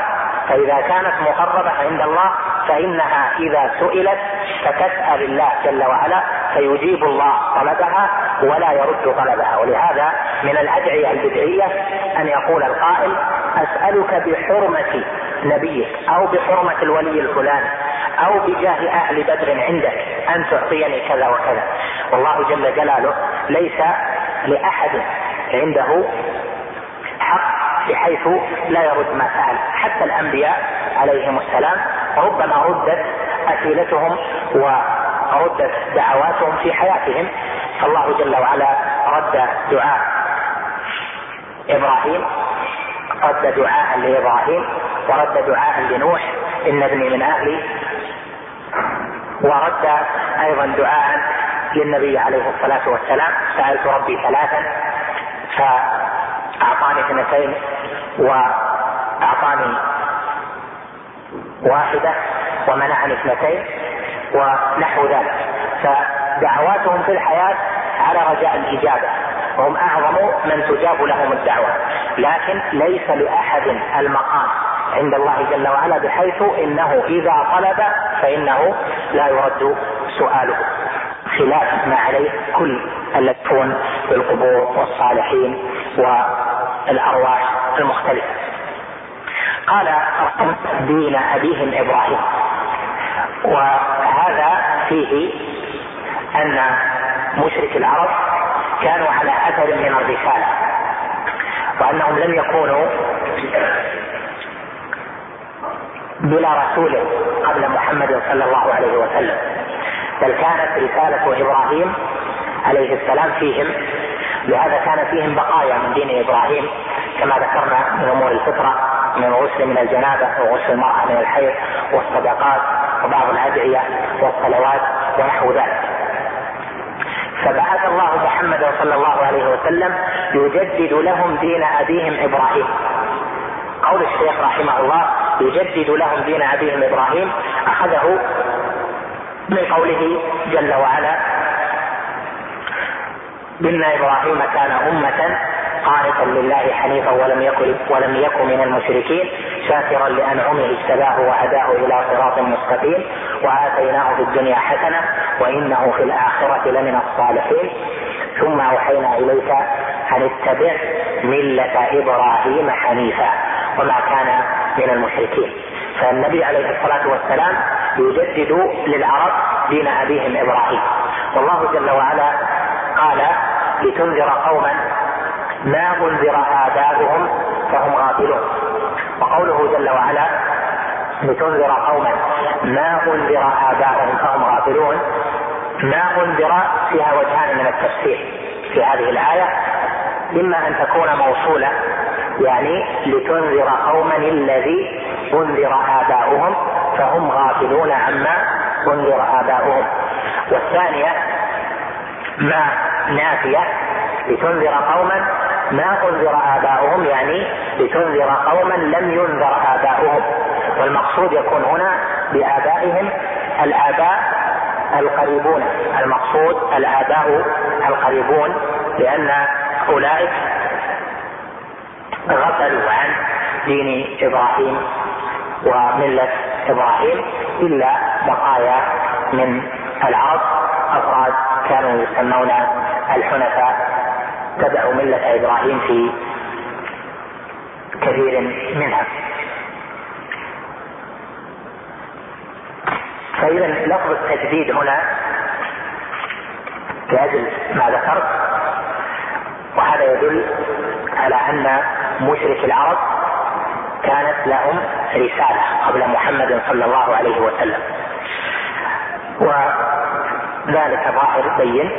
فإذا كانت مقربة عند الله فإنها إذا سئلت فتسال الله جل وعلا فيجيب الله طلبها ولا يرد طلبها. ولهذا من الأدعية البدعية أن يقول القائل أسألك بحرمة نبيك أو بحرمة الولي الفلاني أو بجاه أهل بدر عندك أن تعطيني كذا وكذا. والله جل جلاله ليس لأحد عنده حق بحيث لا يرد ما سأل. حتى الأنبياء عليهم السلام ربما ردت أسئلتهم وردت دعواتهم في حياتهم. فالله جل وعلا رد دعاء إبراهيم رد دعاء لإبراهيم ورد دعاء لنوح إن ابني من أهلي ورد أيضا دعاء للنبي عليه الصلاة والسلام. سألت ربي ثلاثا فأعطاني اثنتين وأعطاني واحدة ومنعني اثنتين. ونحو ذلك. فدعواتهم في الحياة على رجاء الإجابة. وهم أعظم من تجاب لهم الدعوة. لكن ليس لأحد المقام عند الله جل وعلا بحيث إنه إذا طلب فإنه لا يرد سؤاله. خلاف ما عليه كل الذين بالقبور والصالحين والأرواح المختلفة. قال دين أبيهم إبراهيم. وهذا فيه أن مشرك العرب كانوا على أثر من الرسالة وأنهم لم يكونوا بلا رسول قبل محمد صلى الله عليه وسلم بل كانت رسالة إبراهيم عليه السلام فيهم لهذا كان فيهم بقايا من دين إبراهيم كما ذكرنا من أمور الفطرة من الغسل من الجنابة وغسل المرأة من الحيض والصدقات وبعض الأدعية والصلوات ونحو ذلك. فبعث الله محمدا صلى الله عليه وسلم يجدد لهم دين أبيهم إبراهيم. قول الشيخ رحمه الله يجدد لهم دين أبيهم إبراهيم أخذه من قوله جل وعلا إن إبراهيم كان أمة قانتا لله حنيفا ولم يكن ولم يكن من المشركين شاكرا لأنعمه اجتباه وهداه إلى صراط مستقيم وآتيناه في الدنيا حسنة وإنه في الآخرة لمن الصالحين. ثم أوحينا إليك أن اتبع ملة إبراهيم حنيفا وما كان من المشركين. فالنبي عليه الصلاة والسلام يجدد للعرب دين أبيهم إبراهيم. والله جل وعلا قال لتنذر قوما ما أنذر آباؤهم فهم غافلون. وقوله جل وعلا لتنذر قوما ما أنذر آباؤهم فهم غافلون. ما أنذر فيها وجهان من التفسير في هذه الآية إما أن تكون موصولة يعني لتنذر قوما الذي انذر آباؤهم فهم غافلون عما انذر آباؤهم. والثانية ما نافية لتنذر قوما ما أنذر آباؤهم يعني لتنذر قوما لم ينذر آباؤهم. والمقصود يكون هنا بآبائهم الآباء القريبون. المقصود الآباء القريبون لأن أولئك غفلوا عن دين إبراهيم وملة إبراهيم إلا بقايا من العرب. أفراد كانوا يسمون الحنفاء اتبعوا ملة إبراهيم في كثير منها. فإذا لفظ التجديد هنا لأجل ما ذكرت وهذا يدل على أن مشرك العرب كانت لهم رسالة قبل محمد صلى الله عليه وسلم. وذلك ظاهر بين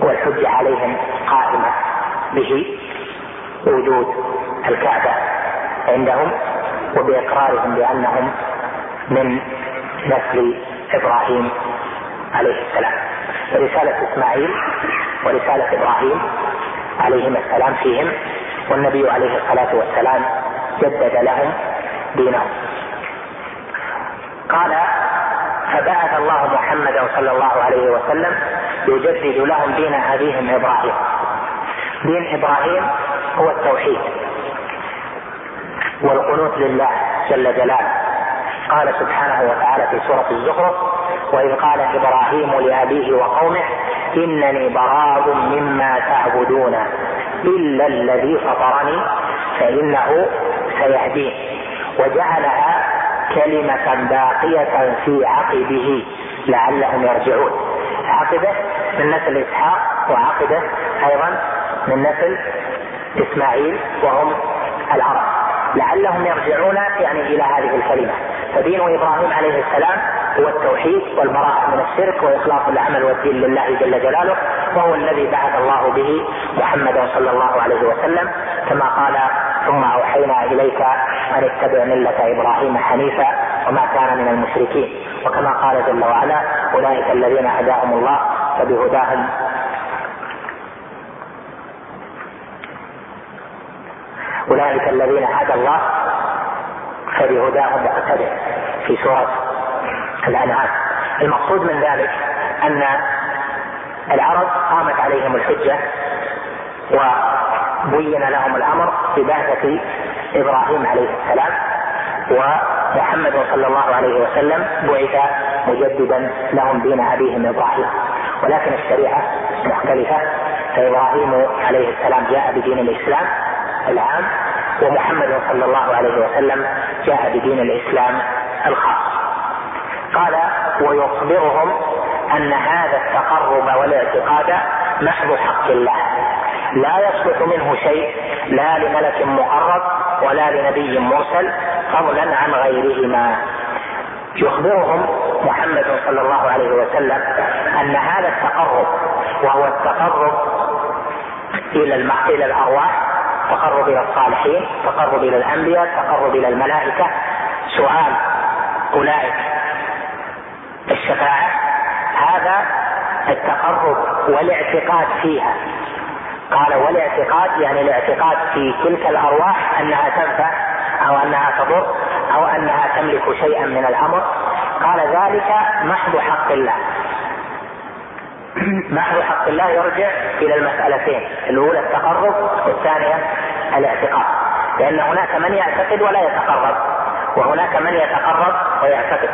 والحجة عليهم قائمة به وجود الكعبة عندهم وبإقرارهم بأنهم من نسل إبراهيم عليه السلام. رسالة إسماعيل ورسالة إبراهيم عليهما السلام فيهم والنبي عليه الصلاة والسلام جدد لهم دينهم. قال فبعث الله محمدا صلى الله عليه وسلم يجدد لهم دين أبيهم إبراهيم. دين إبراهيم هو التوحيد. والقنوت لله جل جلاله. قال سبحانه وتعالى في سورة الزخرف وإذ قال إبراهيم لأبيه وقومه إنني براء مما تعبدون إلا الذي فطرني فإنه سيهدين. وجعلها كلمة باقية في عقبه لعلهم يرجعون. عقبة من نسل إسحاق وعقبة أيضا من نسل إسماعيل وهم العرب. لعلهم يرجعون يعني إلى هذه الكلمة. فدين إبراهيم عليه السلام هو التوحيد والبراءة من الشرك وإخلاص العمل والدين لله جل جلاله وهو الذي بعث الله به محمدا صلى الله عليه وسلم كما قال ثم أوحينا إليك أن اتبع ملة إبراهيم حنيفا وما كان من المشركين. وكما قال جل وعلا أولئك الذين هداهم الله فبهداهم. أولئك الذين هدى الله فبهداهم مقتدر في سورة الأنعام. المقصود من ذلك أن العرب قامت عليهم الحجة و بين لهم الأمر ببعثه إبراهيم عليه السلام ومحمد صلى الله عليه وسلم بعث مجددا لهم دين أبيهم إبراهيم. ولكن الشريعة مختلفة. فإبراهيم عليه السلام جاء بدين الإسلام العام ومحمد صلى الله عليه وسلم جاء بدين الإسلام الخاص. قال ويخبرهم أن هذا التقرب والاعتقاد محض حق الله. لا يصلح منه شيء لا لملك مقرب ولا لنبي مرسل فضلا عن غيرهما. يخبرهم محمد صلى الله عليه وسلم أن هذا التقرب وهو التقرب إلى إلى الأرواح تقرب إلى الصالحين تقرب إلى الأنبياء تقرب إلى الملائكة سؤال أولئك الشفاعة هذا التقرب والاعتقاد فيها. قال والاعتقاد يعني الاعتقاد في تلك الأرواح أنها تنفع أو أنها تضر أو أنها تملك شيئا من الأمر. قال ذلك محض حق الله. *clears throat* محض حق الله يرجع إلى المسألتين الأولى التقرب والثانية الاعتقاد. لأن هناك من يعتقد ولا يتقرب وهناك من يتقرب ويعتقد.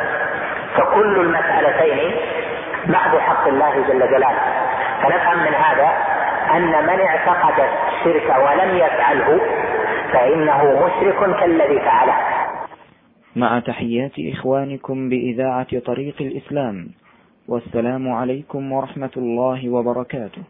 فكل المسألتين محض حق الله جل جلاله. فنفهم من هذا أن من اعتقد الشرك ولم يفعله فإنه مشرك كالذي فعله. مع تحيات إخوانكم بإذاعة طريق الإسلام والسلام عليكم ورحمة الله وبركاته.